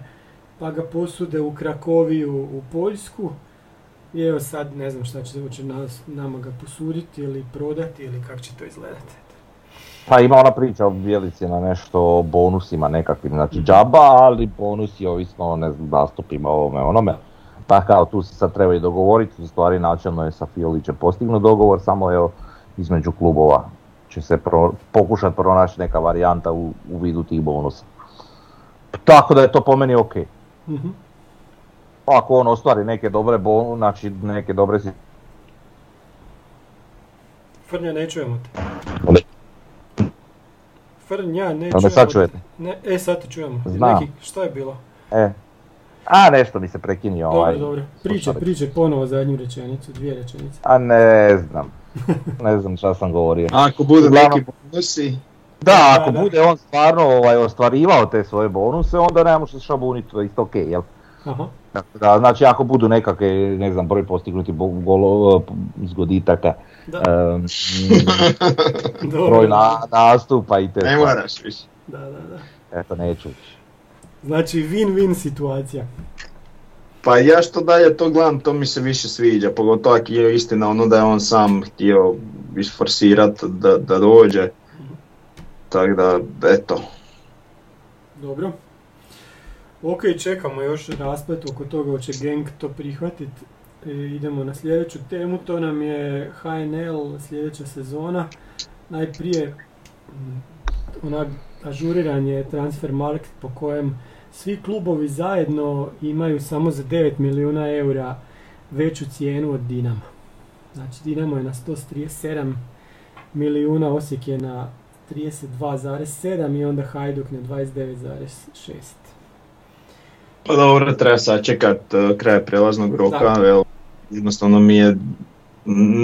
C: pa ga posude u Krakoviju u Poljsku. I evo sad ne znam šta će, hoće nas, nama ga posuditi ili prodati ili kako će to izgledati.
D: Pa ima ona priča o Bjelici na nešto o bonusima nekakvim, znači džaba, ali bonusi ovisno o ne znam, nastupima ovome onome. Pa kao tu se sad treba i dogovoriti, u stvari načelno je sa Fiolićem postignut dogovor, samo evo između klubova će se pro, pokušati pronaći neka varijanta u, u vidu tih bonusa. Tako da je to po meni ok. Ako on ostvari neke dobre bonus, znači neke dobre si...
C: Frnja, ne čujemo te. Frnja, ne čujemo
D: sad
C: te.
D: čujete?
C: Ne, e, sad te čujemo.
D: Znam.
C: Neki, šta je bilo?
D: E. A nešto mi se prekinio ovaj.
C: Dobro, dobro.
D: Slušalica.
C: pričaj ponovo zadnju rečenicu, dvije rečenice.
D: A ne znam. Ne znam šta sam govorio.
E: Ako
D: Uglavnom-
E: neki bonusi,
D: Da,
C: Da,
D: ako
C: da.
D: bude on stvarno ovaj, ostvarivao te svoje bonuse, onda nemamo što šabuniti, to je isto ok, jel?
C: Aha.
D: Tako Da, znači ako budu nekakve, ne znam, broj postignuti bo- golova, zgoditaka,
C: dobro.
D: broj na, nastupa i te
E: ne moraš više.
C: Da, da, da.
D: Eto, neću više.
C: Znači, win-win situacija.
E: Pa ja što dalje to gledam, to mi se više sviđa, pogotovo ako je istina ono da je on sam htio isforsirat da, da dođe. Tako da, eto.
C: Dobro. Ok, čekamo još rasplet oko toga, hoće Genk to prihvatit. E, idemo na sljedeću temu, to nam je HNL sljedeća sezona. Najprije mm, onak ažuriranje transfer market po kojem svi klubovi zajedno imaju samo za 9 milijuna eura veću cijenu od Dinama. Znači Dinamo je na 137 milijuna, Osijek je na 32,7 i onda Hajduk na 29,6.
E: Pa dobro, treba sačekat uh, kraj prelaznog roka, jel, jednostavno mi je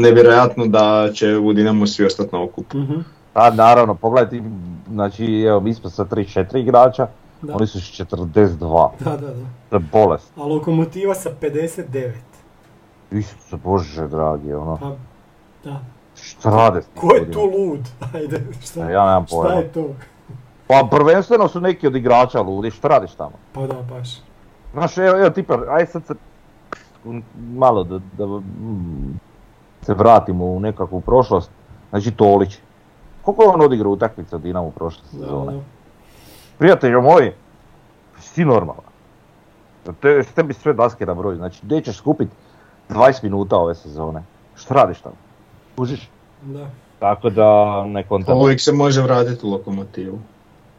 E: nevjerojatno da će u Dinamu svi ostati na okupu.
C: Mhm,
D: A naravno, pogledajte, znači, evo, mi smo sa 3-4 igrača,
C: Da.
D: oni su s 42,
C: da, da, da.
D: to je bolest.
C: A Lokomotiva sa 59.
D: Isuse Bože dragi, ono,
C: Pa, da.
D: šta rade
C: Ko je tu lud? Ajde, šta,
D: Ja nemam
C: šta
D: pojma.
C: je to?
D: Pa prvenstveno su neki od igrača ludi, šta radiš tamo?
C: Pa da, baš.
D: Znaš, evo, evo tipa, aj sad se malo da, da mm, se vratimo u nekakvu prošlost. Znači Tolić. Koliko je on odigrao utakmica u Dinamu prošle
C: Da,
D: sezone?
C: da.
D: Prijatelju moj, si normalan. Te, tebi sve daske na broj, znači gdje ćeš skupit 20 minuta ove sezone? Šta radiš tamo? Kužiš?
C: da.
D: Tako da ne kontam.
E: Uvijek se može vratiti u lokomotivu.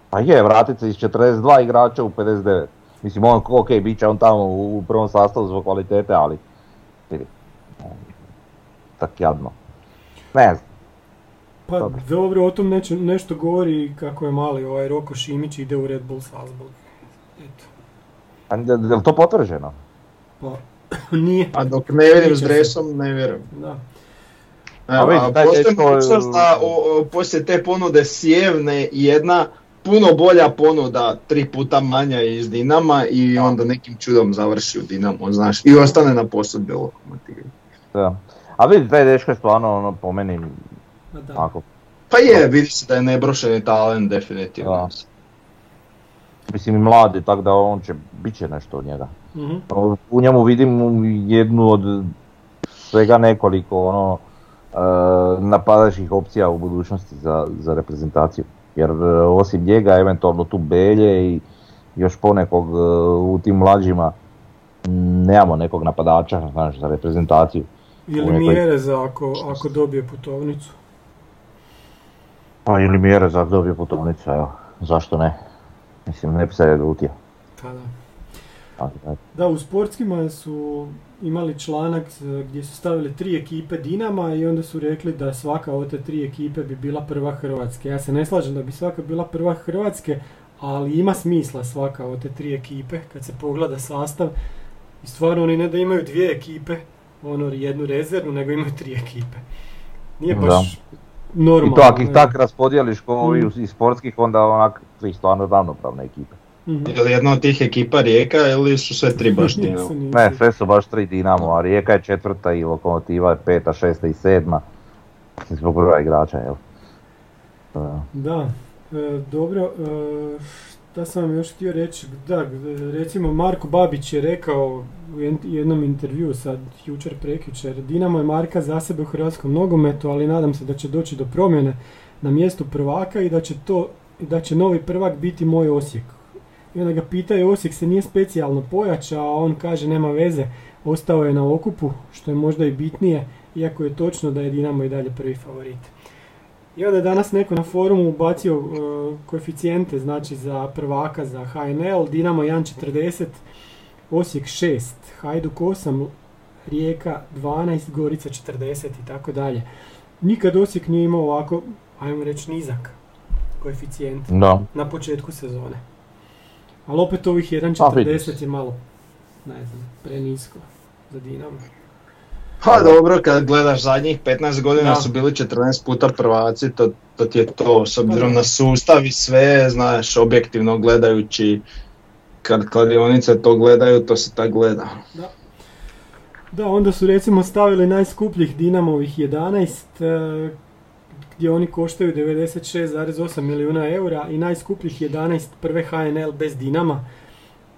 D: Pa je, vratit se iz 42 igrača u 59. Mislim, on, ok, bit će on tamo u, prvom sastavu zbog kvalitete, ali... Tak jadno. Ne znam.
C: Pa
D: Dobro.
C: dobro, o tom neće, nešto govori kako je mali ovaj Roko Šimić ide u Red Bull Salzburg. Eto.
D: A je li to potvrđeno?
C: Pa, nije.
E: A dok ne vidim s dresom, ne vjerujem.
C: Da.
E: Evo,
D: vidi,
E: a
D: taj
E: postoji
D: dečko,
E: mogućnost da o, o, poslije te ponude sjevne jedna puno bolja ponuda, tri puta manja iz Dinama i onda nekim čudom završi u Dinamo, znaš, i ostane na posudbi u lokomotivi.
D: Da. A vidi, taj dečko je stvarno, ono, po meni,
C: Pa da.
D: onako,
E: Pa je, vidi se da je nebrošeni talent definitivno.
D: Da. mislim i mladi, tako da on će, bit će nešto od njega.
C: Mhm.
D: U njemu vidim jednu od svega nekoliko ono e, napadačkih opcija u budućnosti za, za reprezentaciju. Jer e, osim njega eventualno tu Belje i još ponekog e, u tim mlađima nemamo nekog napadača, znaš, za reprezentaciju.
C: Ili
D: nekoj-
C: mjere za ako, ako dobije putovnicu.
D: Pa ili mjere za dobije putovnica, evo, zašto ne? Mislim, ne bi se ljutio.
C: Pa da.
D: Da.
C: U sportskima su imali članak e, gdje su stavili tri ekipe Dinama i onda su rekli da svaka od te tri ekipe bi bila prva Hrvatske. Ja se ne slažem da bi svaka bila prva Hrvatske, ali ima smisla svaka od te tri ekipe kad se pogleda sastav. I stvarno oni ne da imaju dvije ekipe, ono jednu rezervnu, nego imaju tri ekipe. Nije
D: Da.
C: baš normalno.
D: I to ako ih tak raspodijeliš ko ovi
C: Mm.
D: iz sportskih, onda onak tri stvarno ravnopravne ekipe.
C: Mhm.
E: Je li jedna od tih ekipa Rijeka ili su sve tri baš Dinamo?
D: Ne, sve su baš tri Dinamo, a Rijeka je četvrta i Lokomotiva je peta, šesta i sedma. Zbog broja igrača, jel? E,
C: Da, e, dobro, e, šta sam vam još htio reći, da, g- recimo Marko Babić je rekao u jed- jednom intervjuu sad, jučer prekjučer, Dinamo je marka za sebe u hrvatskom nogometu, ali nadam se da će doći do promjene na mjestu prvaka i da će to, i da će novi prvak biti moj Osijek. I onda ga pitaju, Osijek se nije specijalno pojačao, a on kaže nema veze, ostao je na okupu, što je možda i bitnije, iako je točno da je Dinamo i dalje prvi favorit. I onda je danas neko na forumu ubacio e, koeficijente, znači za prvaka za HNL, Dinamo 1.40, Osijek 6, Hajduk 8, Rijeka 12, Gorica 40 i tako dalje. Nikad Osijek nije imao ovako, ajmo reći, nizak koeficijent
D: Da.
C: na početku sezone. Ali opet ovih
D: A, vidi
C: 1.40
D: se.
C: je malo, ne znam, prenisko za Dinamo.
E: Pa dobro, kad gledaš zadnjih 15 godina
C: Da.
E: su bili 14 puta prvaci, to, to ti je to, s obzirom
C: Pa da.
E: na sustav i sve, znaš, objektivno gledajući, kad kladionice to gledaju, to se tak gleda.
C: Da, onda su recimo stavili najskupljih Dinamovih 11, e, gdje oni koštaju 96,8 milijuna eura i najskupljih 11 prve HNL bez Dinama,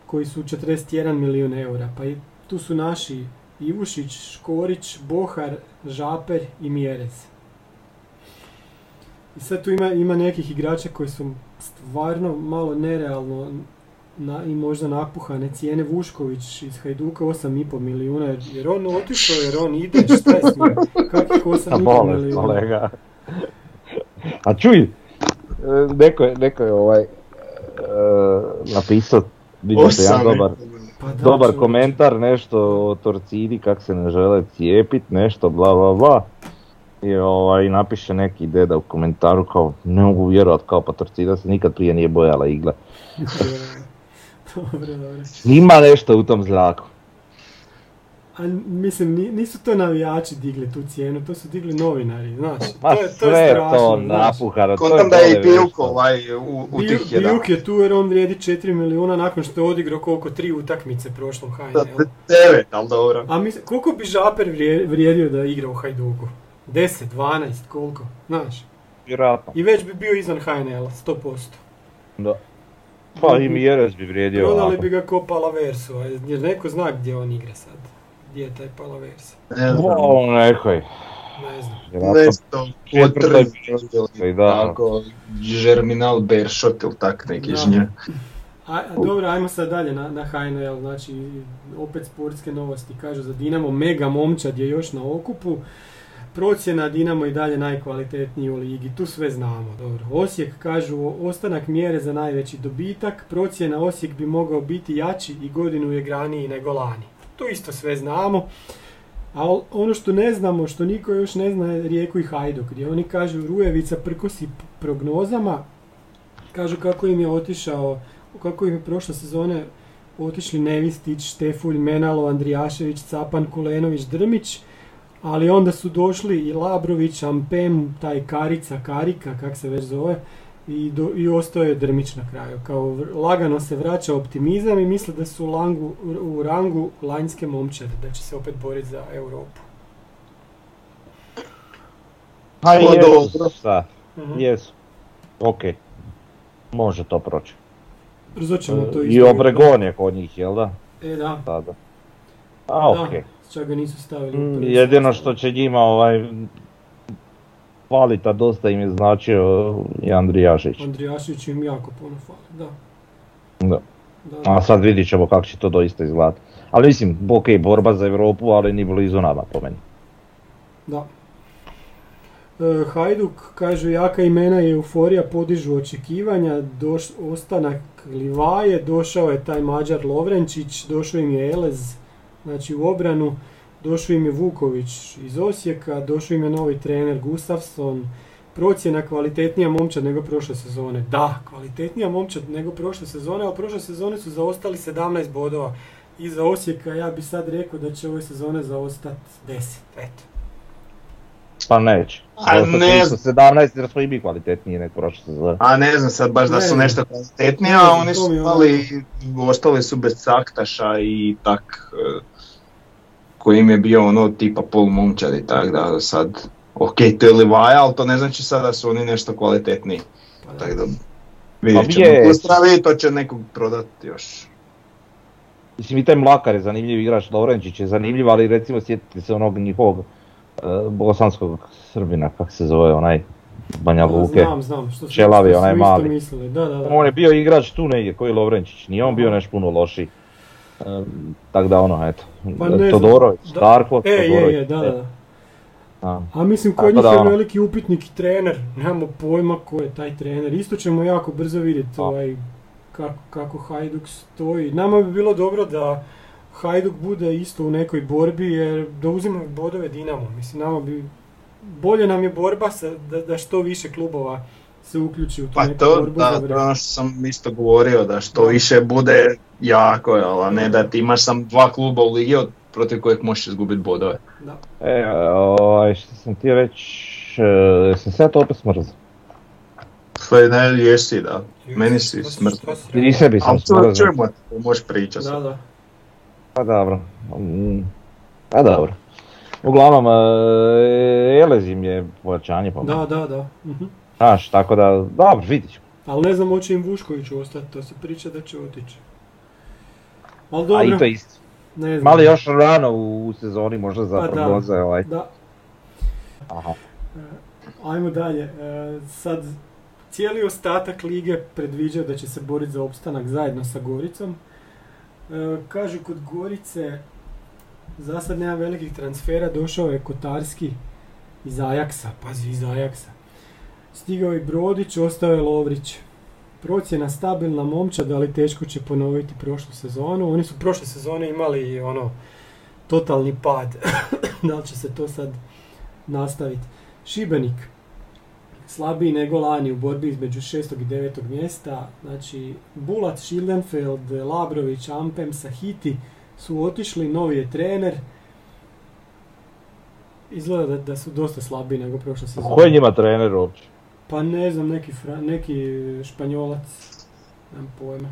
C: koji su 41 milijun eura. Pa i tu su naši Ivušić, Škorić, Bohar, Žaper i Mjerez. I sad tu ima, ima nekih igrača koji su stvarno malo nerealno na, i možda napuhane cijene Vušković iz Hajduka 8,5 milijuna, jer, on otišao, jer on ide, šta je s njim? Kakvih
D: A
C: 8,5
D: bolest,
C: milijuna?
D: kolega. A čuj, e, neko je, neko je ovaj, e, napisao, vidio se jedan dobar,
C: Pa da,
D: dobar komentar, nešto o Torcidi, kak se ne žele cijepit, nešto bla bla bla. I ovaj, napiše neki deda u komentaru kao, ne mogu vjerovat, kao pa Torcida se nikad prije nije bojala igle.
C: dobro, dobro.
D: Ima nešto u tom zraku.
C: A mislim, ni- nisu to navijači digli tu cijenu, to su digli novinari, znaš.
D: Ma
C: to je, to
D: sve
C: je strašno,
D: to napuhano, to
E: Kontam da je i
D: nešto.
E: ovaj u, u
C: Bijuk-
E: tih jedan.
C: Bijuk je tu jer on vrijedi 4 milijuna nakon što je odigrao koliko tri utakmice prošlom HNL.
E: Devet, ali dobro.
C: A mislim, koliko bi Žaper vrije- vrijedio da igra u Hajduku? 10, 12, koliko? Znaš.
D: Vjerojatno.
C: I već bi bio izvan HNL, 100%.
D: Da. Pa i Mjerez bi vrijedio
C: Prodali bi ga ko Palaversu, a jer neko zna gdje on igra sad. Gdje je taj Palavers?
E: Ne znam.
D: O, nekoj.
C: Ne znam.
E: Nešto
D: ili da.
E: tako, Germinal Bershot ili tak neki žnje.
C: A, a dobro, ajmo sad dalje na, na HNL, znači opet sportske novosti, kažu za Dinamo, mega momčad je još na okupu, procjena Dinamo i dalje najkvalitetniji u ligi, tu sve znamo, dobro. Osijek kažu ostanak mjere za najveći dobitak, procjena Osijek bi mogao biti jači i godinu je graniji nego lani. To isto sve znamo. A ono što ne znamo, što niko još ne zna je Rijeku i Hajduk, gdje oni kažu Rujevica prkosi prognozama, kažu kako im je otišao, kako im je prošle sezone otišli Nevistić, Štefulj, Menalo, Andrijašević, Capan, Kulenović, Drmić, ali onda su došli i Labrović, Ampem, taj Karica, Karika, kak se već zove, i, do, i ostao je Drmić na kraju. Kao lagano se vraća optimizam i misle da su u, langu, u rangu lanjske momčade, da će se opet boriti za Europu.
E: Pa
D: jesu,
E: dobro.
D: da,
C: Mhm.
D: jesu. Ok, može to proći.
C: Brzo ćemo to
D: I
C: isto
D: Obregon je kod njih, jel da?
C: E da,
D: Sada. A
C: da,
D: ok.
C: čak ga nisu stavili.
D: Mm, Jedino što će njima ovaj Valita dosta im je značio i Andrijašić.
C: Andrijašić im jako puno fali, da.
D: Da.
C: da.
D: A sad vidit ćemo kako će to doista izgledati. Ali mislim, ok, borba za Europu, ali ni blizu nama po meni.
C: Da. E, Hajduk kaže jaka imena i euforija podižu očekivanja, doš, ostanak Livaje, došao je taj Mađar Lovrenčić, došao im je Elez, znači u obranu, došao im je Vuković iz Osijeka, došao im je novi trener Gustafsson, procjena kvalitetnija momčad nego prošle sezone. Da, kvalitetnija momčad nego prošle sezone, ali prošle sezone su zaostali 17 bodova. Iza Osijeka ja bi sad rekao da će ove sezone zaostati 10, eto.
D: Pa neće.
E: A ne
D: su 17 jer smo i mi kvalitetniji nek prošle sezone.
E: A ne znam sad baš da su
C: znam.
E: nešto kvalitetnije,
C: Ne
E: a
C: znam,
E: oni su imali, ostali su bez Caktaša i tak, e, koji im je bio ono tipa pol momčad i tak da sad, ok, to je Livaja, ali to ne znači sad da su oni nešto kvalitetniji.
C: Pa da.
E: Tako da vidjet
D: Pa
E: ćemo. Stravi, to će nekog prodati još.
D: Mislim i taj Mlakar je zanimljiv igrač, Lovrenčić je zanimljiv, ali recimo sjetite se onog njihovog e, bosanskog Srbina, kak se zove, onaj Banja Luke.
C: Znam, znam, što su,
D: Ćelavi,
C: što su
D: onaj mali.
C: da, da, da.
D: On je bio igrač tu negdje, koji Lovrenčić, nije on bio nešto puno lošiji. E, tak da ono, eto,
C: Pa ne
D: Todorović,
C: da.
D: Darko,
C: E, je,
D: Todorović.
C: je, da, da, da.
D: A,
C: A mislim, kod
D: Tako
C: njih je
D: ono.
C: veliki upitnik i trener, nemamo pojma ko je taj trener. Isto ćemo jako brzo vidjeti
D: A.
C: ovaj, kako, kako Hajduk stoji. Nama bi bilo dobro da Hajduk bude isto u nekoj borbi jer da uzimamo bodove Dinamo. Mislim, nama bi, bolje nam je borba sa, da, da što više klubova se uključi u tu
E: Pa
C: neku
E: to,
C: borbu
E: da,
C: za
E: to je
C: vrh.
E: ono što sam isto govorio, da što
C: Da.
E: više bude jako, jel, a ne da ti imaš sam dva kluba u ligi od- protiv kojeg možeš izgubiti bodove.
C: Da.
D: E, ovaj, što sam ti reći, e, sam sad opet smrzao.
E: Sve ne, jesi, da. Meni si smrtno.
D: I sebi sam
E: Ali
D: smrzao.
E: čujemo, možeš pričati.
C: Da, da.
D: Pa dobro. Mm, Pa dobro. Uglavnom, e, Elezim je pojačanje po meni.
C: Da, da, da. Mhm.
D: Znaš, tako da, dobro, vidit ćemo.
C: Ali ne znam hoće im Vušković ostati, to se priča da će otići. Ali
D: A
C: dobro,
D: i to isto.
C: ne znam.
D: Mali još rano u, u sezoni možda za
C: Pa da.
D: prognoze ovaj.
C: Da,
D: Aha.
C: ajmo dalje. E, sad, cijeli ostatak lige predviđa da će se boriti za opstanak zajedno sa Goricom. E, kažu kod Gorice, za sad nema velikih transfera, došao je Kotarski iz Ajaksa, pazi iz Ajaksa. Stigao je Brodić, ostao je Lovrić. Procjena stabilna momčad, ali teško će ponoviti prošlu sezonu. Oni su prošle sezone imali ono totalni pad. da li će se to sad nastaviti? Šibenik. Slabiji nego lani u borbi između 6. i 9. mjesta. Znači, Bulat, Schildenfeld, Labrović, Ampem, Sahiti su otišli, novi je trener. Izgleda da, da su dosta slabiji nego prošle sezone.
D: Ko je njima trener uopće?
C: Pa ne znam, neki, fra, neki španjolac, nemam pojma.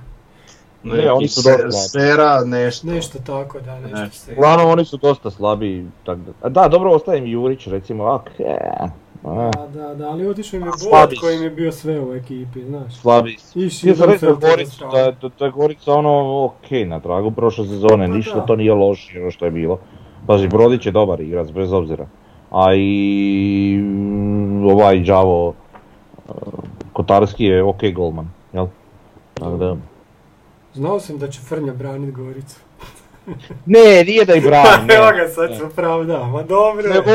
D: Ne, oni su
E: se-
D: dosta slabi.
E: Sera, nešto.
C: Nešto tako, da, nešto
E: Ne.
C: se...
D: Uglavnom oni su dosta slabiji. Tak da, a da, dobro, ostaje im Jurić recimo, ak, a,
C: Da, da, da, ali otišao im je
D: Slabi
C: koji im je bio sve u ekipi, znaš.
D: slabi.
C: I
D: Goricu,
C: strana.
D: da je da, da je Gorica ono ok na tragu prošle sezone,
C: Pa
D: ništa
C: da.
D: to nije loše ono što je bilo. Pazi, Brodić je dobar igrač, bez obzira. A i mm, ovaj Đavo uh, Kotarski je ok golman, jel? Tako da...
C: Znao sam da će Frnja branit Goricu.
D: Ne, nije da ih brani.
C: Evo ga, sad se opravda, ma dobro.
D: Nego,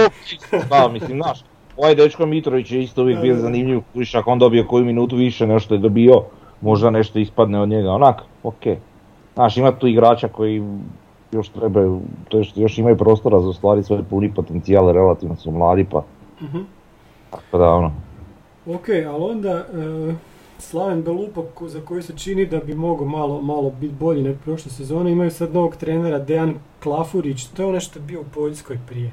D: da, mislim, znaš, ovaj dečko Mitrović je isto uvijek bio zanimljiv, kužiš, ako on dobije koju minutu više nego što je dobio, možda nešto ispadne od njega, onak, okej. Znaš, ima tu igrača koji još trebaju, to jest još imaju prostora za ostvariti svoj puni potencijal, relativno su mladi, pa,
C: Mhm.
D: tako da, ono,
C: Ok, ali onda e, Slaven Belupa za koji se čini da bi mogao malo, malo biti bolji nego prošle sezone, imaju sad novog trenera Dejan Klafurić, to je ono što je bio u Poljskoj prije.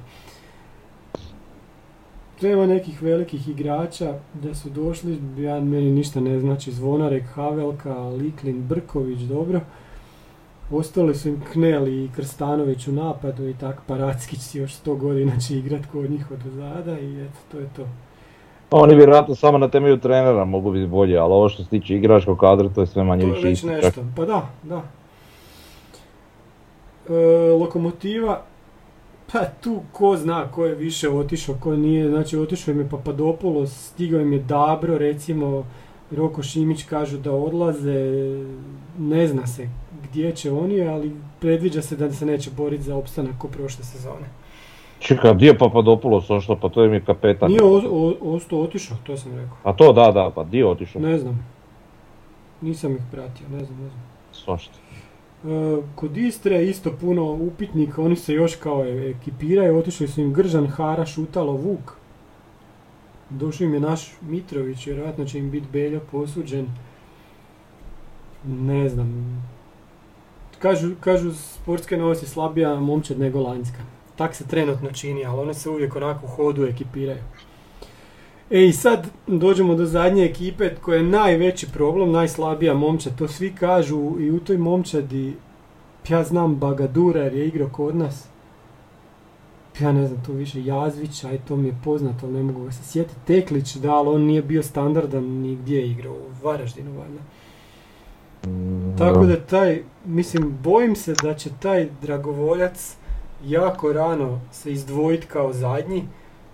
C: Nema nekih velikih igrača da su došli, ja meni ništa ne znači, Zvonarek, Havelka, Liklin, Brković, dobro. Ostali su im Knel i Krstanović u napadu i tak Parackić još 100 godina će igrat kod njih od zada i eto, to je to.
D: Oni vjerojatno samo na temelju trenera mogu biti bolji, ali ovo što se tiče igračkog kadra, to je sve manje
C: To je
D: više
C: već nešto, pa da, da. E, lokomotiva, pa tu ko zna ko je više otišao, ko nije, znači otišao im je Papadopoulos, stigao im je Dabro recimo, Roko Šimić kažu da odlaze, ne zna se gdje će oni, ali predviđa se da se neće boriti za opstanak ko prošle sezone.
D: Čekaj, gdje je Papadopoulos ošto, pa to je mi kapetan.
C: Nije o- o- ostao otišao, to sam rekao.
D: A to da, da, pa dio otišao.
C: Ne znam. Nisam ih pratio, ne znam, ne znam.
D: Svašta.
C: E, Kod Istre je isto puno upitnika, oni se još kao e- ekipiraju, otišli su im Gržan, Hara, Šutalo, Vuk. Došao im je naš Mitrović, vjerojatno će im biti Beljo posuđen. Ne znam. Kažu, kažu sportske novosti slabija momčad nego lanjska. Tak se trenutno čini, ali one se uvijek onako u hodu ekipiraju. E i sad dođemo do zadnje ekipe koja je najveći problem, najslabija momčad, to svi kažu i u toj momčadi ja znam Bagadura jer je igrao kod nas. Ja ne znam, to više Jazvić, aj to mi je poznato, ali ne mogu ga se sjetiti. Teklić, da, ali on nije bio standardan ni gdje je igrao, u Varaždinu valjda. Tako da taj, mislim, bojim se da će taj dragovoljac jako rano se izdvojiti kao zadnji,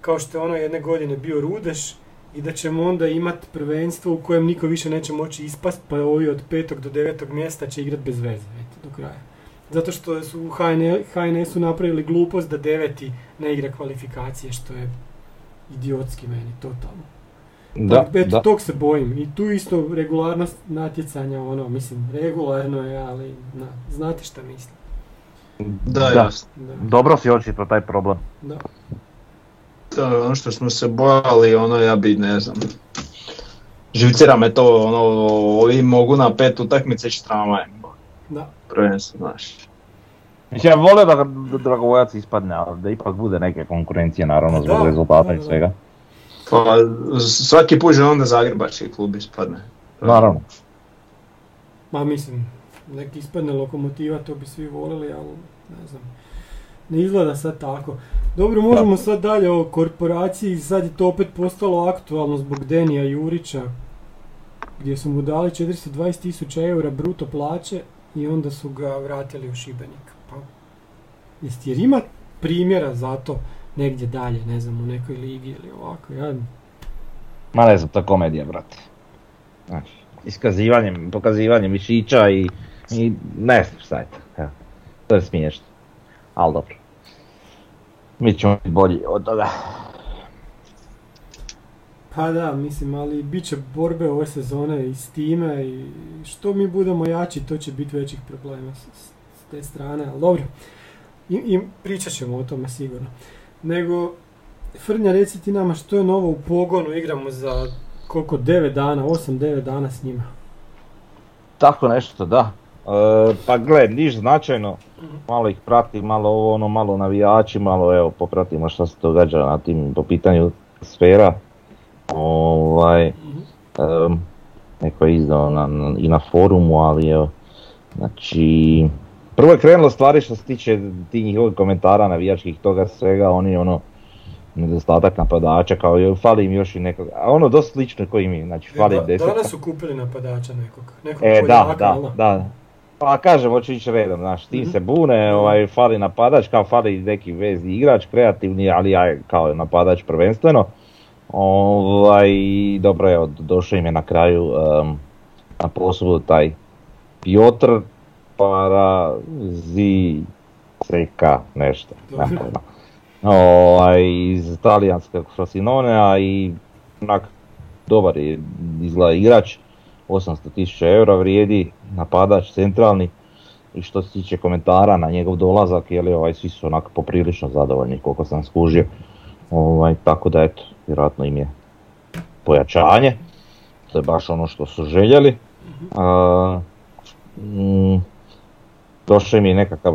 C: kao što je ono jedne godine bio Rudeš i da ćemo onda imati prvenstvo u kojem niko više neće moći ispast, pa ovi od petog do devetog mjesta će igrati bez veze, eto, do kraja. Zato što su u HN, HNS-u napravili glupost da deveti ne igra kvalifikacije, što je idiotski meni, totalno.
D: Da,
C: Pa, eto,
D: da.
C: tog se bojim. I tu isto regularnost natjecanja, ono, mislim, regularno je, ali na, znate šta mislim.
E: Da,
D: Da.
E: jasno.
C: Da,
D: Dobro si očito taj problem.
C: da.
E: To je ono što smo se bojali, ono ja bi, ne znam, živcira me to, ono, ovi mogu na pet utakmice ići tramvajem,
C: da.
E: prvenstvo, znaš.
D: Mislim, ja volio da da Dragovoljac ispadne, ali da ipak bude neke konkurencije, naravno, zbog
C: Da,
D: rezultata
C: da,
D: i
C: da.
D: svega.
E: Pa svaki put onda Zagrebački klub ispadne.
D: Naravno.
C: Ma mislim, nek ispadne lokomotiva, to bi svi volili, ali ne znam. Ne izgleda sad tako. Dobro, možemo sad dalje o korporaciji, sad je to opet postalo aktualno zbog Denija Jurića, gdje su mu dali 420 tisuća eura bruto plaće i onda su ga vratili u Šibenik. Pa, jeste, jer ima primjera za to negdje dalje, ne znam, u nekoj ligi ili ovako, ja
D: Ma ne znam, to je komedija, brate. Znaš, iskazivanjem, pokazivanjem mišića i, i ne znam šta je to. Evo, to je smiješno. Ali dobro. Mi ćemo biti bolji od toga.
C: Pa da, mislim, ali bit će borbe ove sezone i s time i što mi budemo jači, to će biti većih problema s, s- te strane, ali dobro. I, i pričat ćemo o tome sigurno. Nego, Frnja, reci ti nama što je novo u pogonu, igramo za koliko, 9 dana, 8-9 dana s njima.
D: Tako nešto, da. E, pa gled, niš značajno, malo ih prati, malo ovo ono, malo navijači, malo evo popratimo što se događa na tim, po pitanju sfera. Ovaj, em, neko je izdao na, na- i na forumu, ali evo, znači, prvo je krenulo stvari što se tiče tih njihovih komentara navijačkih toga svega, oni ono, nedostatak napadača, kao joj, fali im još i nekog, a ono dosta slično koji mi, znači fali im
C: Da-
D: desetka.
C: danas su kupili napadača nekog, nekog
D: E, da,
C: Poljaka,
D: da,
C: ono.
D: da. Pa kažem, hoću ići redom, znaš, ti
C: Mhm.
D: se bune, ovaj, fali napadač, kao fali neki vezni igrač, kreativni, ali ja kao napadač prvenstveno. Ovaj, dobro, evo, došao im je na kraju em, na poslu taj Piotr Paraziceka, nešto, pojma. Ovaj, iz talijanskog Frosinonea i onak, dobar je izgleda igrač. 800 tisuća eura vrijedi, napadač centralni i što se tiče komentara na njegov dolazak, jeli, ovaj, svi su onako poprilično zadovoljni koliko sam skužio. Ovaj, tako da eto, vjerojatno im je pojačanje, to je baš ono što su željeli. A, mm, došao im je nekakav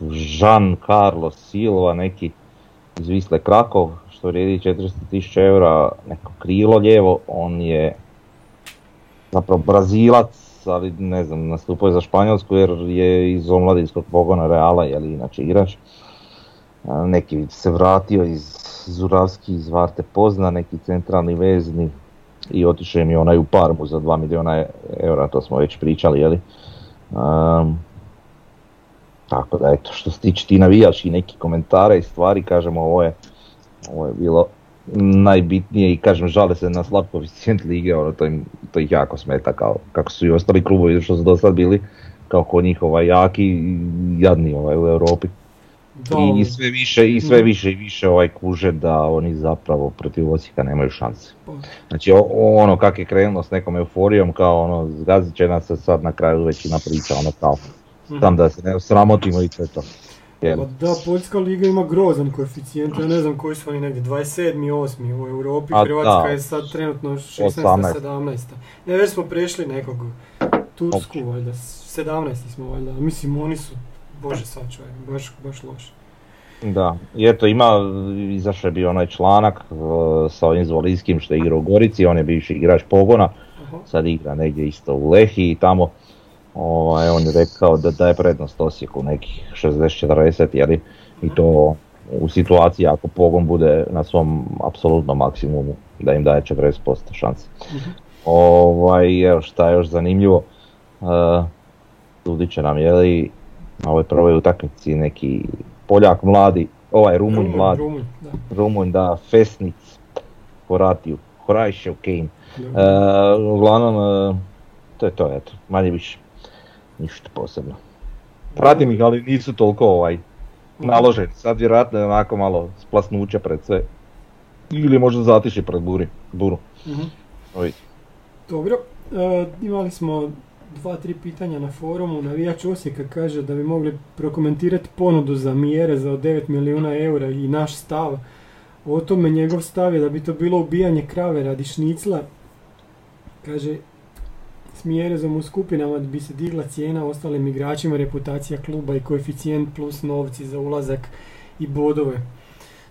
D: Jean Carlos Silva, neki iz Visle Krakov, što vrijedi 400.000 eura, neko krilo lijevo, on je zapravo Brazilac, ali ne znam, nastupao je za Španjolsku jer je iz omladinskog pogona Reala, je li inače igrač. Neki se vratio iz Zuravski, iz Varte Pozna, neki centralni vezni i otišao im je onaj u Parmu za 2 milijuna eura, to smo već pričali, jeli. Um, tako da eto, što se tiče ti navijačkih neki komentara i stvari, kažemo ovo je, ovo je bilo najbitnije i kažem žale se na slab koeficijent lige, ono, to, im, to ih jako smeta kao kako su i ostali klubovi što su do sad bili kao kod njih ovaj, jaki i jadni ovaj, u Europi.
C: Da,
D: I, sve više i sve više i više ovaj kuže da oni zapravo protiv Osijeka nemaju šanse. Znači o- ono kak je krenulo s nekom euforijom kao ono zgazit će nas sad na kraju većina priča ono kao tam da se ne sramotimo i to je to. Jel?
C: Pa da, Poljska liga ima grozan koeficijent, ja ne znam koji su oni negdje, 27. 8. u Europi,
D: A,
C: Hrvatska
D: da.
C: je sad trenutno 16.
D: 18..
C: 17. Ne, već smo prešli nekog Tursku, valjda, 17. smo valjda, mislim oni su, bože sačuvaj, baš, baš loše.
D: Da, i eto ima, izašao je bio onaj članak uh, sa ovim Zvolijskim što je igrao u Gorici, on je bivši igrač pogona,
C: Aha.
D: sad igra negdje isto u Lehi i tamo. Ovaj, on je rekao da daje prednost Osijeku nekih 60-40 jeli, i to u situaciji ako pogon bude na svom apsolutnom maksimumu da im daje 40% šanse.
C: Mhm.
D: Ovaj, evo šta je još zanimljivo, uh, će nam je li na ovoj prvoj utakmici neki Poljak mladi, ovaj Rumunj mladi,
C: Rumunj, da.
D: Rumunj da, Fesnic, Horatiju, Horajšev Kane. E, uglavnom, e, to je to, eto, manje više. Ništa posebno. Pratim ih, ali nisu toliko ovaj, naloženi. Sad vjerojatno je onako malo splasnuće pred sve. Ili možda zatiši pred buri, buru.
C: Mhm.
D: Ovi.
C: Dobro, e, imali smo dva, tri pitanja na forumu. Navijač Osijeka kaže da bi mogli prokomentirati ponudu za mjere za od 9 milijuna eura i naš stav. O tome njegov stav je da bi to bilo ubijanje krave radi šnicla. Kaže, s u skupinama bi se digla cijena ostalim igračima, reputacija kluba i koeficijent plus novci za ulazak i bodove.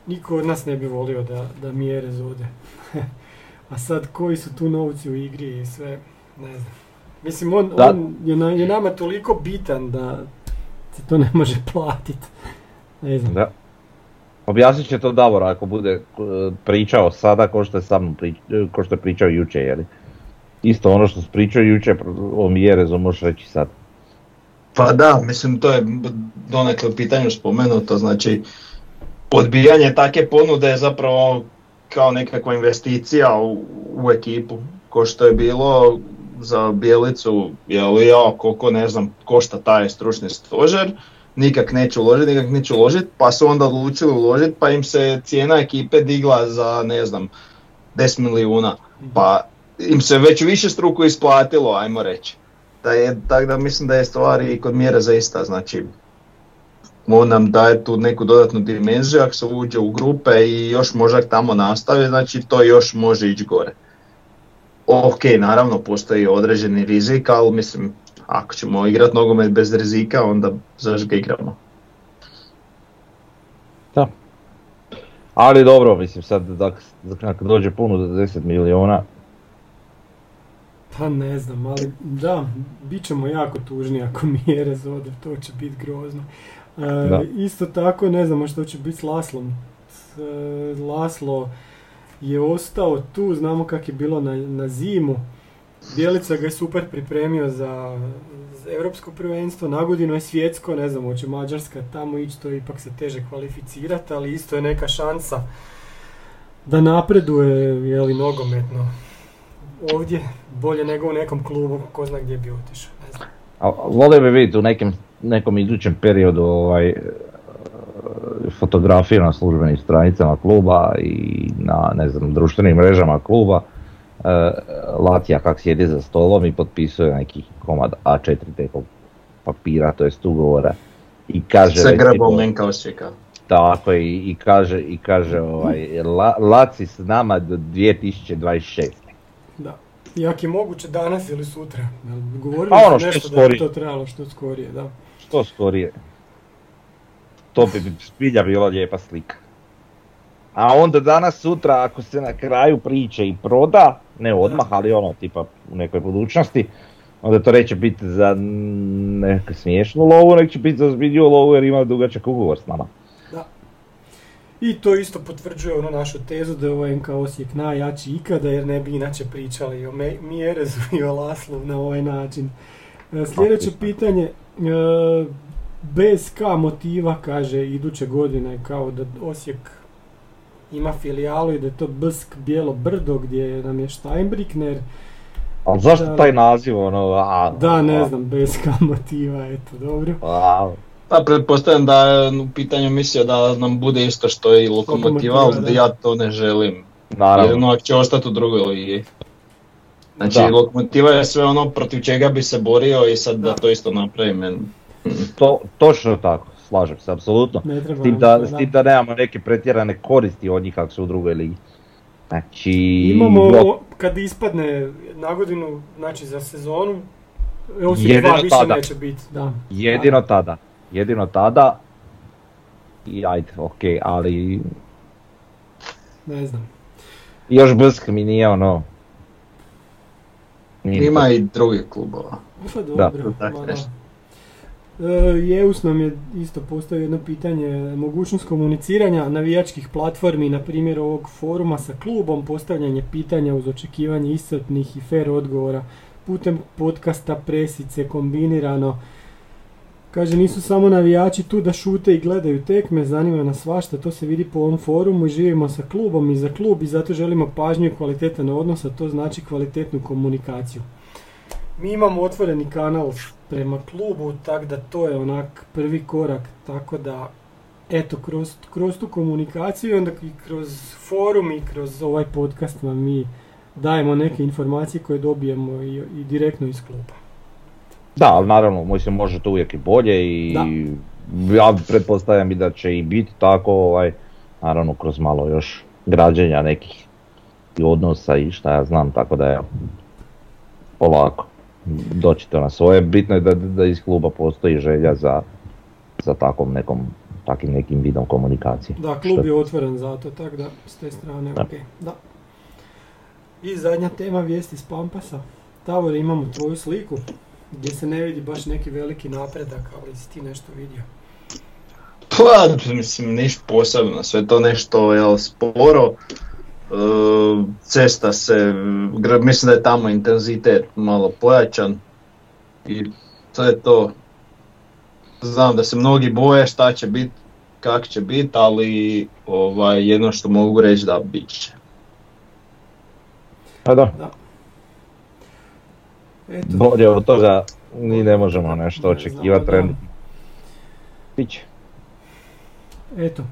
C: Niko od nas ne bi volio da, da mjerez ode. A sad koji su tu novci u igri i sve, ne znam. Mislim, on, on je, na- je nama toliko bitan da se to ne može platiti. Ne znam.
D: Da. Objasnit će to Davor ako bude e, pričao sada ko što je sa mnom prič- e, ko što je pričao jučer, jeli? Isto ono što si pričao jučer o Mjerezu možeš reći sad.
E: Pa da, mislim to je donekle u pitanju spomenuto, znači odbijanje takve ponude je zapravo kao nekakva investicija u, u ekipu, ko što je bilo za Bijelicu, je li ja, koliko ne znam, košta taj stručni stožer, nikak neće uložiti, nikak neće uložiti, pa su onda odlučili uložiti, pa im se cijena ekipe digla za, ne znam, 10 milijuna, pa im se već više struku isplatilo, ajmo reći. Da je, tako da mislim da je stvar i kod mjera zaista, znači on nam daje tu neku dodatnu dimenziju, ako se uđe u grupe i još možda tamo nastavi, znači to još može ići gore. Ok, naravno postoji određeni rizik, ali mislim, ako ćemo igrati nogomet bez rizika, onda zašto ga igramo?
D: Da. Ali dobro, mislim sad da dođe puno do 10 miliona,
C: Pa ne znam, ali da, bit ćemo jako tužni ako Mjerez ode, to će biti grozno. E. Isto tako, ne znamo što će biti s Laslom. E, Laslo je ostao tu, znamo kak je bilo na, na zimu. Bjelica ga je super pripremio za, za europsko prvenstvo, na godinu je svjetsko, ne znam, hoće Mađarska tamo ići, to je ipak se teže kvalificirati, ali isto je neka šansa da napreduje, jeli, nogometno. Ovdje, bolje nego u nekom klubu, ko zna gdje bi otišao, ne znam.
D: a volio bi vidjeti u nekim, nekom idućem periodu ovaj, fotografije na službenim stranicama kluba i na ne znam, društvenim mrežama kluba. E, Latija kak sjedi za stolom i potpisuje neki komad A4 tekog papira, to jest ugovora. I kaže
E: grabao Menka Osijeka.
D: Tako i, i kaže, i kaže ovaj, La, Laci s nama do 2026.
C: I ako je moguće danas ili sutra. Govorili
D: Pa ono što
C: nešto da bi to trebalo što skorije, da.
D: Što skorije. To bi zbilja bila lijepa slika. A onda danas sutra ako se na kraju priče i proda, ne odmah, ali ono tipa u nekoj budućnosti, onda to neće biti za neku smiješnu lovu, nek će biti za zbilju lovu jer ima dugačak ugovor s nama.
C: I to isto potvrđuje onu našu tezu da je ovaj NK Osijek najjači ikada jer ne bi inače pričali o Mjerezu i o Laslu na ovaj način. E, Sljedeće pitanje, e, bez K motiva kaže iduće godine kao da Osijek ima filijalu i da je to Bsk Bijelo Brdo gdje nam je Steinbrickner.
D: Ali zašto
C: Da.
D: taj naziv, ono, a,
C: Da, ne
D: a,
C: znam, bez motiva, eto, dobro.
D: a,
E: Pa pretpostavljam da je u pitanju mislio da nam bude isto što i lokomotiva, ali
C: da.
E: ja to ne želim.
D: naravno.
E: Jer ono će ostati u drugoj ligi. Znači
D: Da.
E: lokomotiva je sve ono protiv čega bi se borio i sad da to isto napravim.
D: To, točno tako, slažem se, apsolutno. S tim da, s tim da nemamo neke pretjerane koristi od njih ako su u drugoj ligi. Znači,
C: Imamo,
D: blok-
C: kad ispadne na godinu, znači za sezonu, Osijek
D: Jedino
C: 2 više
D: tada.
C: neće biti, da.
D: jedino tada, jedino tada, i ajde, okej, ali
C: Ne znam.
D: još Brsk mi nije ono... nije
E: Ima i drugih klubova.
C: Pa
D: Da,
C: dobro, da.
E: nešto.
C: E, Jeus nam je isto postavio jedno pitanje, mogućnost komuniciranja navijačkih platformi, na primjer ovog foruma sa klubom, postavljanje pitanja uz očekivanje iscrpnih i fair odgovora putem podcasta, presice, kombinirano. Kaže, nisu samo navijači tu da šute i gledaju tekme, zanima nas svašta, to se vidi po ovom forumu i živimo sa klubom i za klub i zato želimo pažnju i kvalitetan odnos, a to znači kvalitetnu komunikaciju. Mi imamo otvoreni kanal prema klubu, tako da to je onak prvi korak, tako da eto, kroz, kroz tu komunikaciju i onda i kroz forum i kroz ovaj podcast vam mi dajemo neke informacije koje dobijemo i, i direktno iz kluba.
D: Da, ali naravno, mislim, može to uvijek i bolje i ja pretpostavljam i da će i biti tako, ovaj, naravno kroz malo još građenja nekih i odnosa i šta ja znam, tako da je polako. Doći to na svoje, bitno je da, da iz kluba postoji želja za, za takvom nekom, takim nekim vidom komunikacije.
C: Da, klub
D: Što-
C: je otvoren za to, tako da s te strane
D: Da.
C: ok. Da. I zadnja tema vijesti s Pampasa. Tavore, imamo tvoju sliku gdje se ne vidi baš neki veliki napredak, ali si ti nešto vidio.
E: Pa, mislim, ništa posebno, sve to nešto jel, sporo. E, cesta se, mislim da je tamo intenzitet malo pojačan i to je to. Znam da se mnogi boje šta će biti, kak će biti, ali ovaj, jedno što mogu reći da bit će.
D: Pa da,
C: Eto,
D: bolje od toga ni ne možemo nešto
C: Ne
D: očekivati
C: da.
D: trenutno. Biće.
C: eto.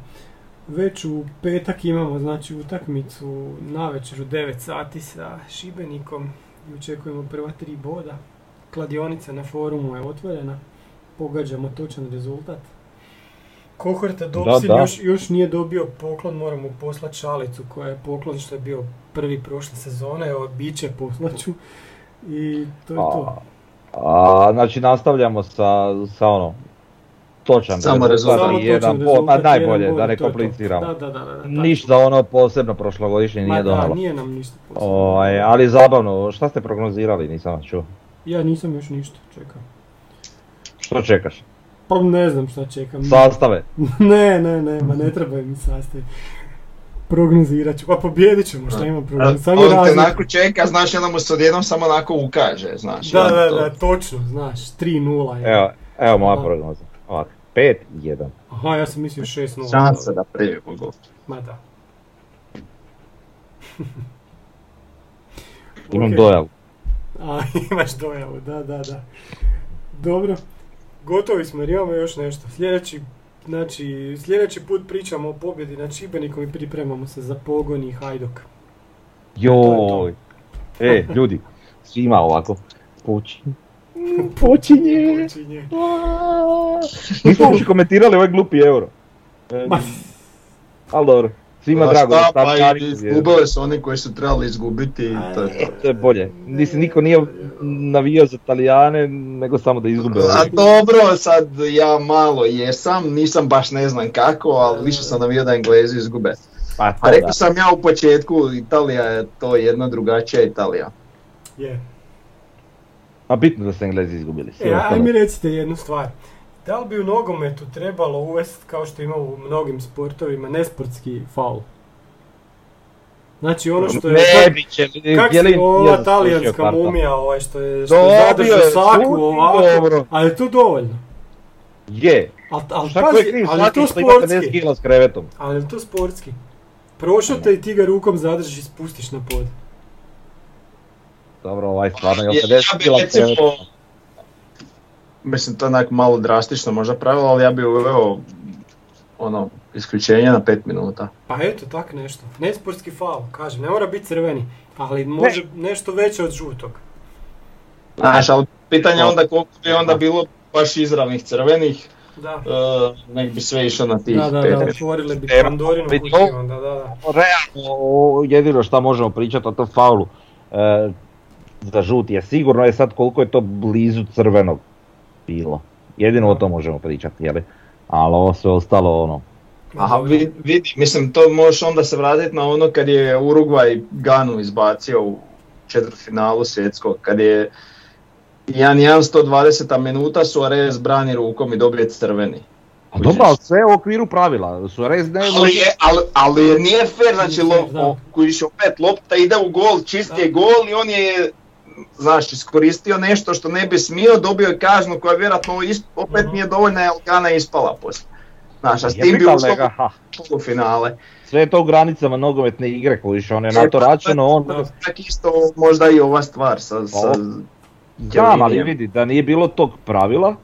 C: Već u petak imamo znači utakmicu na večer u 9 sati sa Šibenikom i očekujemo prva tri boda. Kladionica na forumu je otvorena, pogađamo točan rezultat. Kohorta Dobsin
D: da.
C: Još, još nije dobio poklon, moramo poslati šalicu koja je poklon što je bio prvi prošle sezone, evo bit će poslaću. I to je to.
D: A, znači nastavljamo sa, sa ono, točan
E: Samo rezultat.
C: Samo
D: jedan
C: točan
D: pa
C: rezultat,
D: najbolje,
C: jedan bod,
D: da ne kompliciramo.
C: Da, da, da, da.
D: Ništa ono posebno prošlogodišnje
C: Ma
D: nije
C: da,
D: donalo.
C: nije nam ništa posebno.
D: Ovaj, ali zabavno, šta ste prognozirali, nisam vas čuo.
C: Ja nisam još ništa čekao.
D: Što čekaš?
C: Pa ne znam šta čekam.
D: Sastave.
C: ne, ne, ne, ma ne trebaju mi sastavi. Prognozirat ću. Pa pobjedit ćemo, šta ima prognozirati. Samo
E: On te
C: razlika.
E: onako čeka, znaš, onda mu se odjednom samo onako ukaže, znaš.
C: Da, da,
E: to-
C: da, točno, znaš, 3-0 je.
D: Evo, evo moja prognoza. Ovako, 5-1.
C: Aha, ja sam mislio 6-0.
E: Šansa da primimo gol.
C: Ma da.
D: Imam dojavu.
C: A, imaš dojavu, da, da, da. Dobro, gotovi smo jer imamo još nešto. Sljedeći, znači, sljedeći put pričamo o pobjedi nad Šibenikom i pripremamo se za pogon i Hajduk.
D: Joj. E, ljudi, svima ovako. Počinje. Počinje.
C: Počinje.
D: Nismo uopće komentirali ovaj glupi euro. E,
C: Ma,
D: ali dobro, svima
E: A
D: drago.
E: šta,
D: da
E: pa
D: Talijani
E: i
D: pobjede.
E: izgubili su oni koji su trebali izgubiti i to je to.
D: To je bolje. Mislim, niko nije navijao za Talijane, nego samo da izgube.
E: A dobro, sad ja malo jesam, nisam baš ne znam kako, ali više sam navio da Englezi izgube.
D: Pa,
E: A
D: to
E: rekao
D: da.
E: sam ja u početku, Italija je to jedna drugačija Italija.
C: je.
D: A bitno da su Englezi izgubili.
C: E, aj mi recite jednu stvar. Da li bi u nogometu trebalo uvesti, kao što ima u mnogim sportovima, nesportski faul? Znači ono što je...
D: Ne.
C: Kak
D: je li-
C: si ova talijanska mumija ovaj što je, što je
D: je,
C: saku ovako,
D: dobro.
C: ali je to dovoljno.
D: Je.
C: Al, al,
D: Šta
C: pazi,
D: kriv
C: ali je to
D: što ima 50
C: sportski.
D: kila s krevetom?
C: Ali je to sportski. Prošao te i ti ga rukom zadržiš i spustiš na pod.
D: Dobro, ovaj stvarno je
E: Ja,
D: 50
E: ja bi
D: kila
E: recimo,
D: kreveta.
E: Mislim to je onak malo drastično možda pravilo, ali ja bi uveo ono, isključenje na 5 minuta.
C: Pa eto, tak nešto. Nesportski faul, kažem, ne mora biti crveni, ali može nešto veće od žutog.
E: Znaš, ali pitanje je onda koliko bi onda bilo baš izravnih crvenih,
C: Da.
E: uh, nek bi sve išlo na tih
C: Da, da,
E: 5
C: da, otvorili bi Pandorinu
D: bi
C: kutiju
D: to-
C: onda, da, da.
D: Realno, o- jedino što možemo pričati o tom faulu e, za žut je sigurno je sad koliko je to blizu crvenog bilo. Jedino o tom možemo pričati, jeli? Ali ovo sve ostalo ono,
E: Aha, vi- vidi, mislim to možeš onda se vratiti na ono kad je Uruguay Ganu izbacio u četvrtfinalu svjetskog, kad je 1-1 120 minuta Suarez brani rukom i dobije crveni.
D: A dobro, ali sve u okviru pravila. Suarez ne
E: Ali, je, ali, ali nije fair, znači kojiš opet lopta ide u gol, čist je gol i on je znaš, iskoristio nešto što ne bi smio, dobio je kaznu koja vjerojatno is- opet
C: Mhm.
E: nije dovoljna jer Gana je ispala poslije. Znaš, a s tim bi ušlo u polufinale.
D: Sve je to u granicama nogometne igre kojiš, on je na to račeno, on...
C: Da.
E: Tak isto možda i ova stvar sa, sa
D: Znam, ali vidi, da nije bilo tog pravila,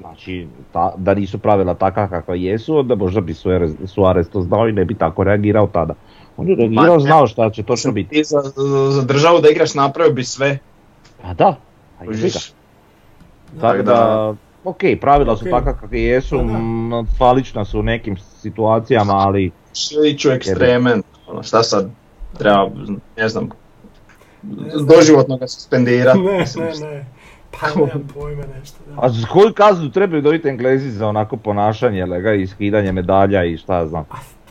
D: znači ta, da nisu pravila takva kakva jesu, onda možda bi Suarez, Suarez to znao i ne bi tako reagirao tada. On je reagirao,
E: Ma,
D: znao šta će točno biti.
E: Ti za, za državu da igraš napravio bi sve.
D: A da, a jebi ga.
E: kužiš.
D: Tako da, ok, pravila su takva kakve jesu, m, falična su u nekim situacijama, ali
E: Sve ići u ekstremen. Ono, šta sad treba, ne znam, doživotno ga suspendirati.
C: Ne,
E: mislim.
C: ne, ne. Pa nemam pojma nešto, da.
D: a za koju kaznu trebaju dobiti Englezi za onako ponašanje, lega, i skidanje medalja i šta ja znam.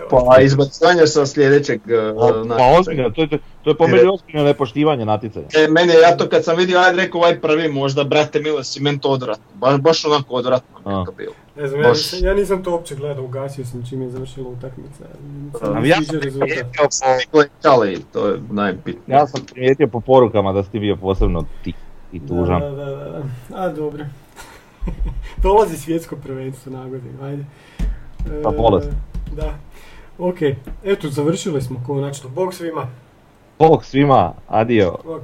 E: Pa izbacivanje sa sljedećeg uh,
D: Pa, pa ozbiljno, to je, to je po meni ozbiljno nepoštivanje natjecanja.
E: E, meni je, ja to kad sam vidio, ajde rekao ovaj prvi možda, brate mile, si meni to odvratno. Baš, baš onako odvratno to bilo.
C: Ne znam, ja
E: Baš.
C: nisam, ja nisam to uopće gledao, ugasio sam čim je završila utakmica.
D: Ja sam
C: rezultat.
E: Ali to je najbitnije.
D: Ja sam primijetio po porukama da si ti bio posebno ti i tužan.
C: Da, da, da, da. A, dobro. Dolazi svjetsko prvenstvo na godinu, ajde. E,
D: Pa bolest.
C: Da. Ok, eto, završili smo konačno. Bog svima.
D: Bog svima, adio.
C: Bog.